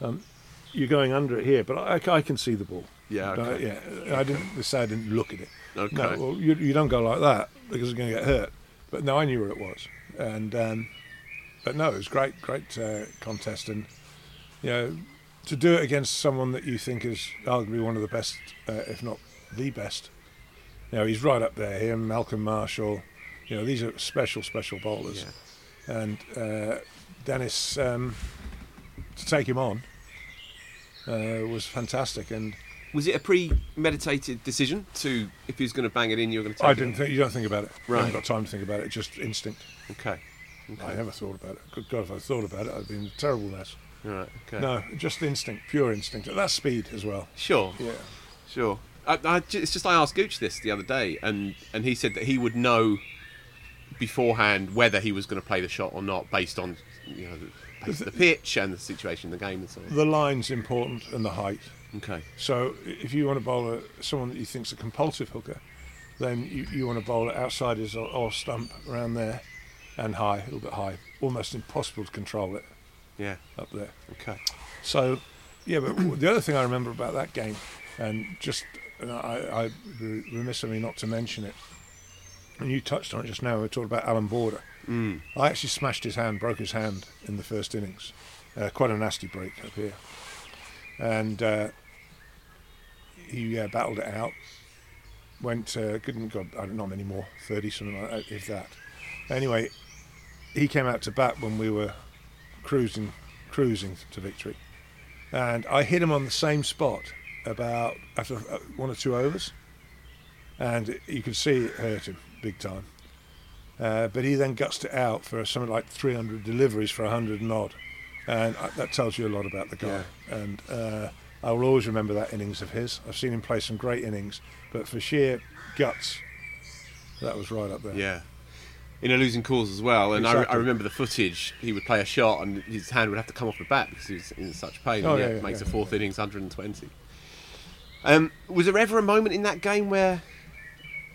um, you're going under it here, but I, I can see the ball. Yeah, Uh, okay. yeah. I didn't say I didn't look at it. Okay. No, well, you, you don't go like that because you're going to get hurt. But no, I knew where it was, and um, but no, it was great, great uh, contest, and you know, to do it against someone that you think is arguably one of the best, uh, if not the best. You know, he's right up there. Him, Malcolm Marshall. You know, these are special, special bowlers. And uh, Dennis, um, to take him on uh, was fantastic. And Was it a premeditated decision to if he was going to bang it in, you were going to? Take I didn't think you don't think about it. Right. haven't got time to think about it. Just instinct. Okay. I never thought about it. Good God, if I thought about it, I'd been a terrible mess. Right. Okay. No, just instinct, pure instinct. At that speed as well. Sure. Yeah. Sure. I, I, it's just I asked Gooch this the other day, and, and he said that he would know beforehand whether he was going to play the shot or not based on you know the, the pitch and the situation in the game and so on. The line's important and the height. Okay. So if you want to bowl a, someone that you think's a compulsive hooker, then you, you want to bowl it outside his or, or stump around there and high, a little bit high. Almost impossible to control it Yeah. up there. Okay. So, yeah, but the other thing I remember about that game, and just and I, I re- remiss of me not to mention it, and you touched on it just now. We talked about Alan Border. Mm. I actually smashed his hand, broke his hand in the first innings. Uh, quite a nasty break up here, and uh, he uh, battled it out. Went uh, couldn't go. I don't know many more, thirty something like that, if that. Anyway, he came out to bat when we were cruising, cruising to victory, and I hit him on the same spot about after uh, one or two overs, and you could see it hurt him big time. Uh, but he then guts it out for something like 300 deliveries for 100 and odd, and uh, that tells you a lot about the guy. And uh, I will always remember that innings of his. I've seen him play some great innings, but for sheer guts, that was right up there. Yeah. In a losing cause as well, and I, I remember the footage. He would play a shot, and his hand would have to come off the bat because he was in such pain. Oh, and yeah, yeah, makes yeah, a fourth innings 120. Um, was there ever a moment in that game where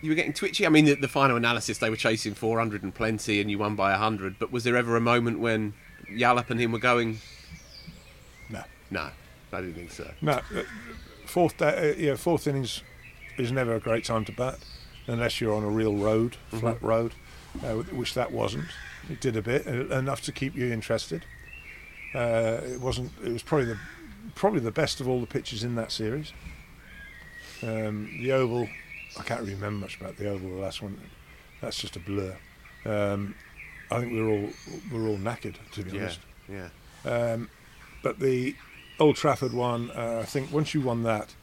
you were getting twitchy? I mean, the, the final analysis they were chasing 400 and plenty, and you won by 100. But was there ever a moment when Yallop and him were going? No. No, I didn't think so. No, uh, fourth day, uh, yeah, fourth innings is never a great time to bat unless you're on a real road, flat Mm-hmm. road, uh, which that wasn't. It did a bit, uh, enough to keep you interested. Uh, it wasn't. It was probably the probably the best of all the pitches in that series. Um, the oval, I can't remember much about the oval. The last one, that's just a blur. Um, I think we were all we were all knackered to be Yeah, honest. yeah. Um, but the Old Trafford one, uh, I think once you won that,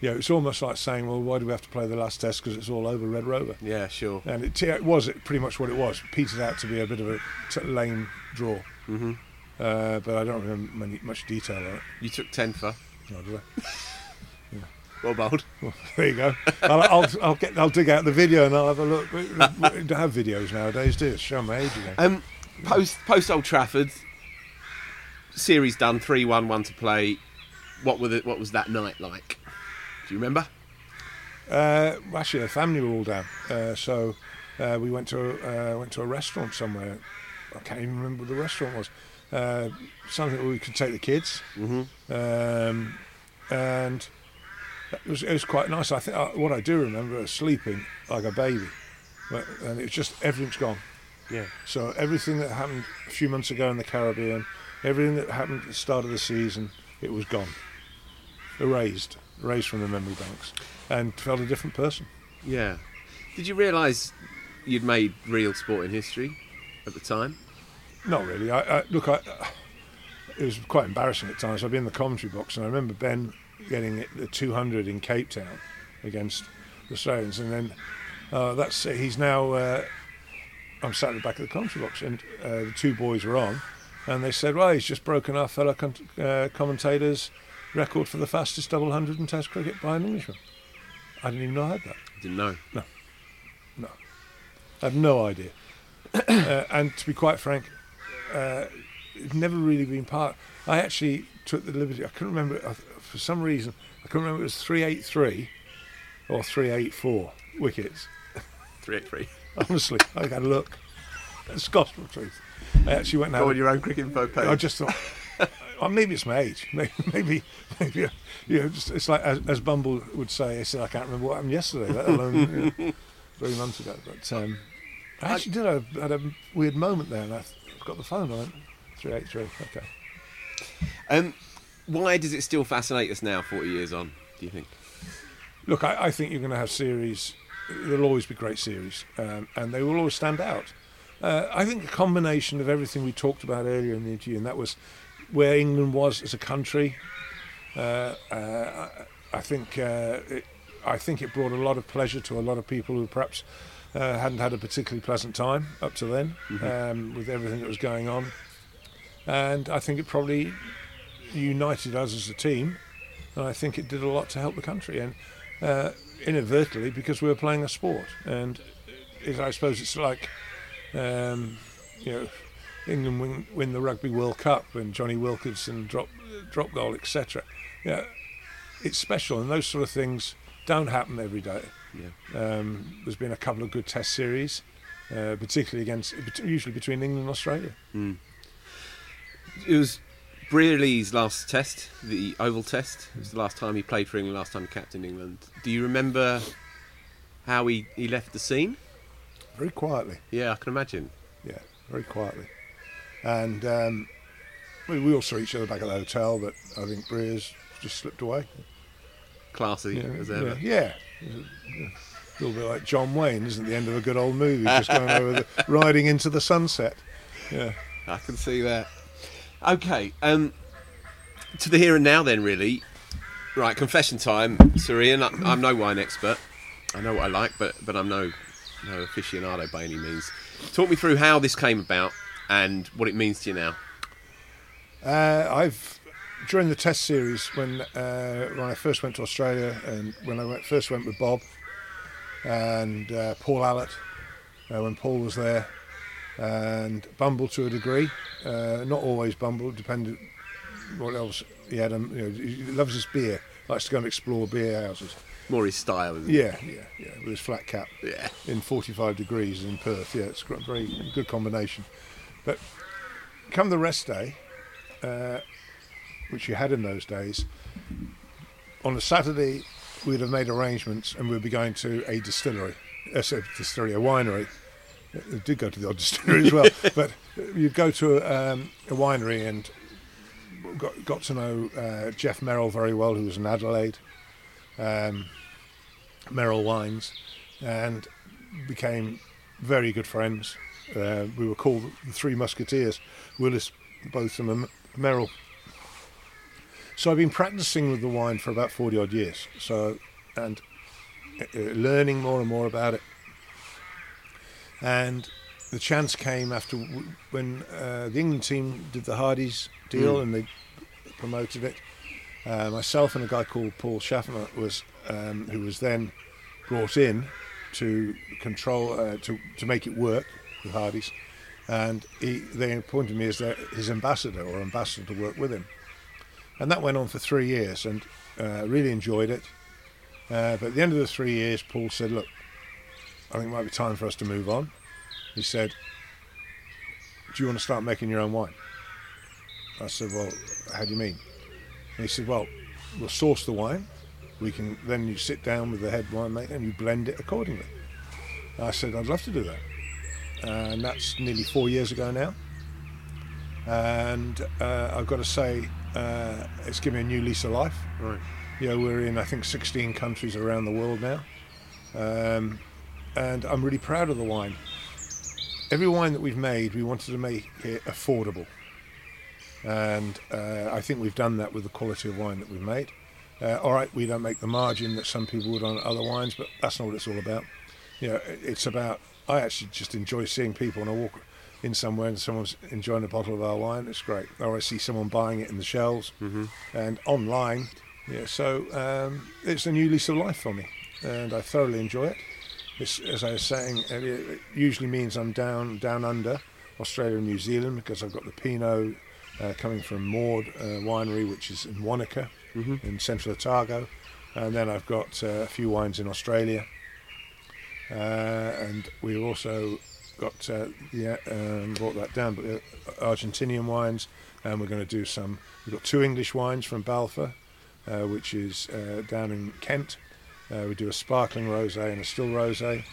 yeah, it's almost like saying, well, why do we have to play the last test because it's all over Red Rover? Yeah, sure. And it, it was pretty much what it was. Petered out to be a bit of a t- lame draw. Mm-hmm. Uh, but I don't remember many, much detail on it. You took 10 for. Oh, did I? Well bowled. Well, there you go. I'll, I'll, I'll get. I'll dig out the video and I'll have a look. We don't have videos nowadays, do you? Show my age again. Um, post post Old Trafford, series done, three one, one to play. What were the, What was that night like? Do you remember? Uh, actually, the family were all down, uh, so uh, we went to uh, went to a restaurant somewhere. I can't even remember what the restaurant was. Uh, something where we could take the kids, mm-hmm. um, and it was it was quite nice. I think uh, what I do remember is sleeping like a baby, but, and it's just everything's gone. Yeah. So everything that happened a few months ago in the Caribbean, everything that happened at the start of the season, it was gone, erased, erased from the memory banks, and felt a different person. Yeah. Did you realise you'd made real sporting history at the time? Not really. I, I look. I, it was quite embarrassing at times. I'd be in the commentary box, and I remember Ben getting it, the 200 in Cape Town against the Australians, and then uh, that's he's now. Uh, I'm sat at the back of the commentary box, and uh, the two boys were on, and they said, "Well, he's just broken our fellow con- uh, commentators' record for the fastest double hundred in Test cricket by an Englishman." I didn't even know I had that. I Didn't know. No, no, I had no idea. uh, and to be quite frank, uh, it's never really been part. I actually took the liberty. I couldn't remember uh, for some reason. I couldn't remember it was three eight three or three eight four wickets. Three eight three. Honestly, I had a look. It's gospel truth. I actually went and Go had on your own cricket info page. I just thought, well, maybe it's my age. Maybe, maybe, maybe you know, just, it's like as, as Bumble would say. I said I can't remember what happened yesterday, let alone you know, three months ago. But um, I actually did have, had a weird moment there, and I got the phone on it. Three eight three. Okay. Um, why does it still fascinate us now, 40 years on, do you think? Look, I, I think you're going to have series. There'll always be great series, um, and they will always stand out. Uh, I think a combination of everything we talked about earlier in the interview, and that was where England was as a country. Uh, uh, I think uh, it, I think it brought a lot of pleasure to a lot of people who perhaps uh, hadn't had a particularly pleasant time up to then Mhm. um, with everything that was going on, and I think it probably united us as a team, and I think it did a lot to help the country and uh, inadvertently because we were playing a sport, and it, I suppose it's like um, you know England win, win the Rugby World Cup and Jonny Wilkinson drop drop goal, etc. Yeah, it's special, and those sort of things don't happen every day. Yeah. Um, there's been a couple of good Test series, uh, particularly against usually between England and Australia. Mm. It was Brearley's last test, the Oval Test. It was the last time he played for England, last time he captained England. Do you remember how he, he left the scene? Very quietly. Yeah, I can imagine. Yeah, very quietly. And um, we, we all saw each other back at the hotel, but I think Breers just slipped away. Classy Yeah, as yeah, ever. yeah. A little bit like John Wayne, isn't it? the end of a good old movie, just going over the, riding into the sunset. Yeah. I can see that. Okay, um, to the here and now then, really. Right, confession time, Sir Ian. I, I'm no wine expert. I know what I like, but but I'm no no aficionado by any means. Talk me through how this came about and what it means to you now. Uh, I've during the Test series when uh, when I first went to Australia and when I went, first went with Bob and uh, Paul Allott uh, when Paul was there and Bumble to a degree, uh, not always Bumble, depended what else he had. Um, you know, he loves his beer, likes to go and explore beer houses. More his style, isn't Yeah, yeah, yeah, with his flat cap. Yeah. In 45 degrees in Perth. Yeah, it's got a very good combination. But come the rest day, uh, which you had in those days, on a Saturday we'd have made arrangements and we'd be going to a distillery, uh, sorry, distillery, a winery. It did go to the odd distillery as well, but you'd go to um, a winery and got, got to know uh, Geoff Merrill very well, who was in Adelaide. Um, Merrill Wines, and became very good friends. Uh, we were called the Three Musketeers, Willis, Botham, and Merrill. So I've been practicing with the wine for about 40 odd years. So, and uh, learning more and more about it. And the chance came after w- when uh, the England team did the Hardy's deal Mm. and they promoted it. Uh, myself and a guy called Paul Schaffner was um, who was then brought in to control uh, to to make it work Hardy's, and he, they appointed me as their, his ambassador or ambassador to work with him, and that went on for three years, and uh, really enjoyed it. Uh, but at the end of the three years, Paul said, "Look, I think it might be time for us to move on." He said, "Do you want to start making your own wine?" I said, "Well, how do you mean?" And he said, "Well, we'll source the wine. We can then you sit down with the head winemaker and you blend it accordingly." I said, "I'd love to do that," and that's nearly four years ago now. And uh, I've got to say, uh, it's given me a new lease of life. Right. You know, we're in I think 16 countries around the world now, um, and I'm really proud of the wine. Every wine that we've made, we wanted to make it affordable and uh, I think we've done that with the quality of wine that we've made. Uh, all right, we don't make the margin that some people would on other wines, but that's not what it's all about. You know, it's about. I actually just enjoy seeing people when I walk in somewhere and someone's enjoying a bottle of our wine. It's great. Or I see someone buying it in the shelves and online. Yeah, so um, it's a new lease of life for me, and I thoroughly enjoy it. It's, as I was saying, it usually means I'm down down under Australia and New Zealand because I've got the Pinot uh, coming from Maude uh, Winery, which is in Wanaka, in central Otago, and then I've got uh, a few wines in Australia, and we've also got uh, yeah um, brought that down, but uh, Argentinian wines, and we're going to do some. We've got two English wines from Balfour, uh, which is uh, down in Kent. Uh, we do a sparkling rosé and a still rosé,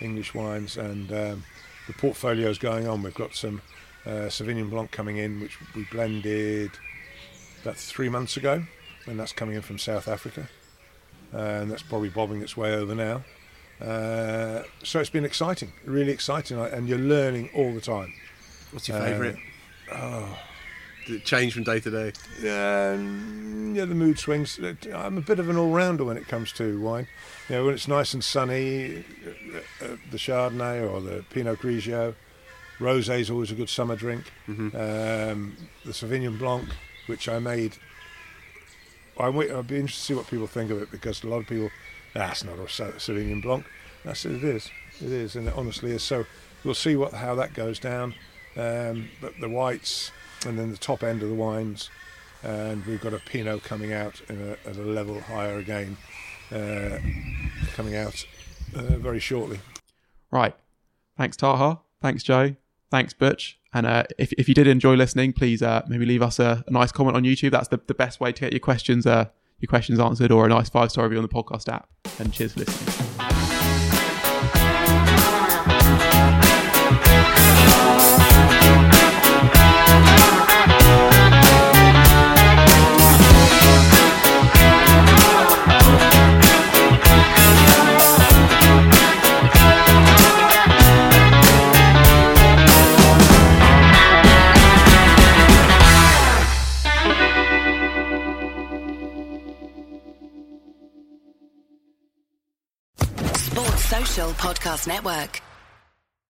English wines, and um, the portfolio is going on. We've got some uh, Sauvignon Blanc coming in, which we blended about three months ago, and that's coming in from South Africa, uh, and that's probably bobbing its way over now. Uh, so it's been exciting, really exciting, and you're learning all the time. What's your Uh, favourite? Oh, Does it change from day to day? um, yeah, the mood swings. I'm a bit of an all-rounder when it comes to wine. You know, when it's nice and sunny, uh, uh, the Chardonnay or the Pinot Grigio, rosé is always a good summer drink. Um, the Sauvignon Blanc, which I made. I wait, I'll be interested to see what people think of it because a lot of people, that's not a Sa- Sauvignon Blanc. Said it is, it is, and it honestly is. So we'll see what how that goes down. Um, but the whites and then the top end of the wines, and we've got a Pinot coming out a, at a level higher again, uh, coming out uh, very shortly. Right. Thanks, Taha. Thanks, Jo. Thanks, Butch. And uh, if, if you did enjoy listening, please uh, maybe leave us a, a nice comment on YouTube. That's the, the best way to get your questions uh, your questions answered, or a nice five star review on the podcast app. And cheers for listening. Podcast Network.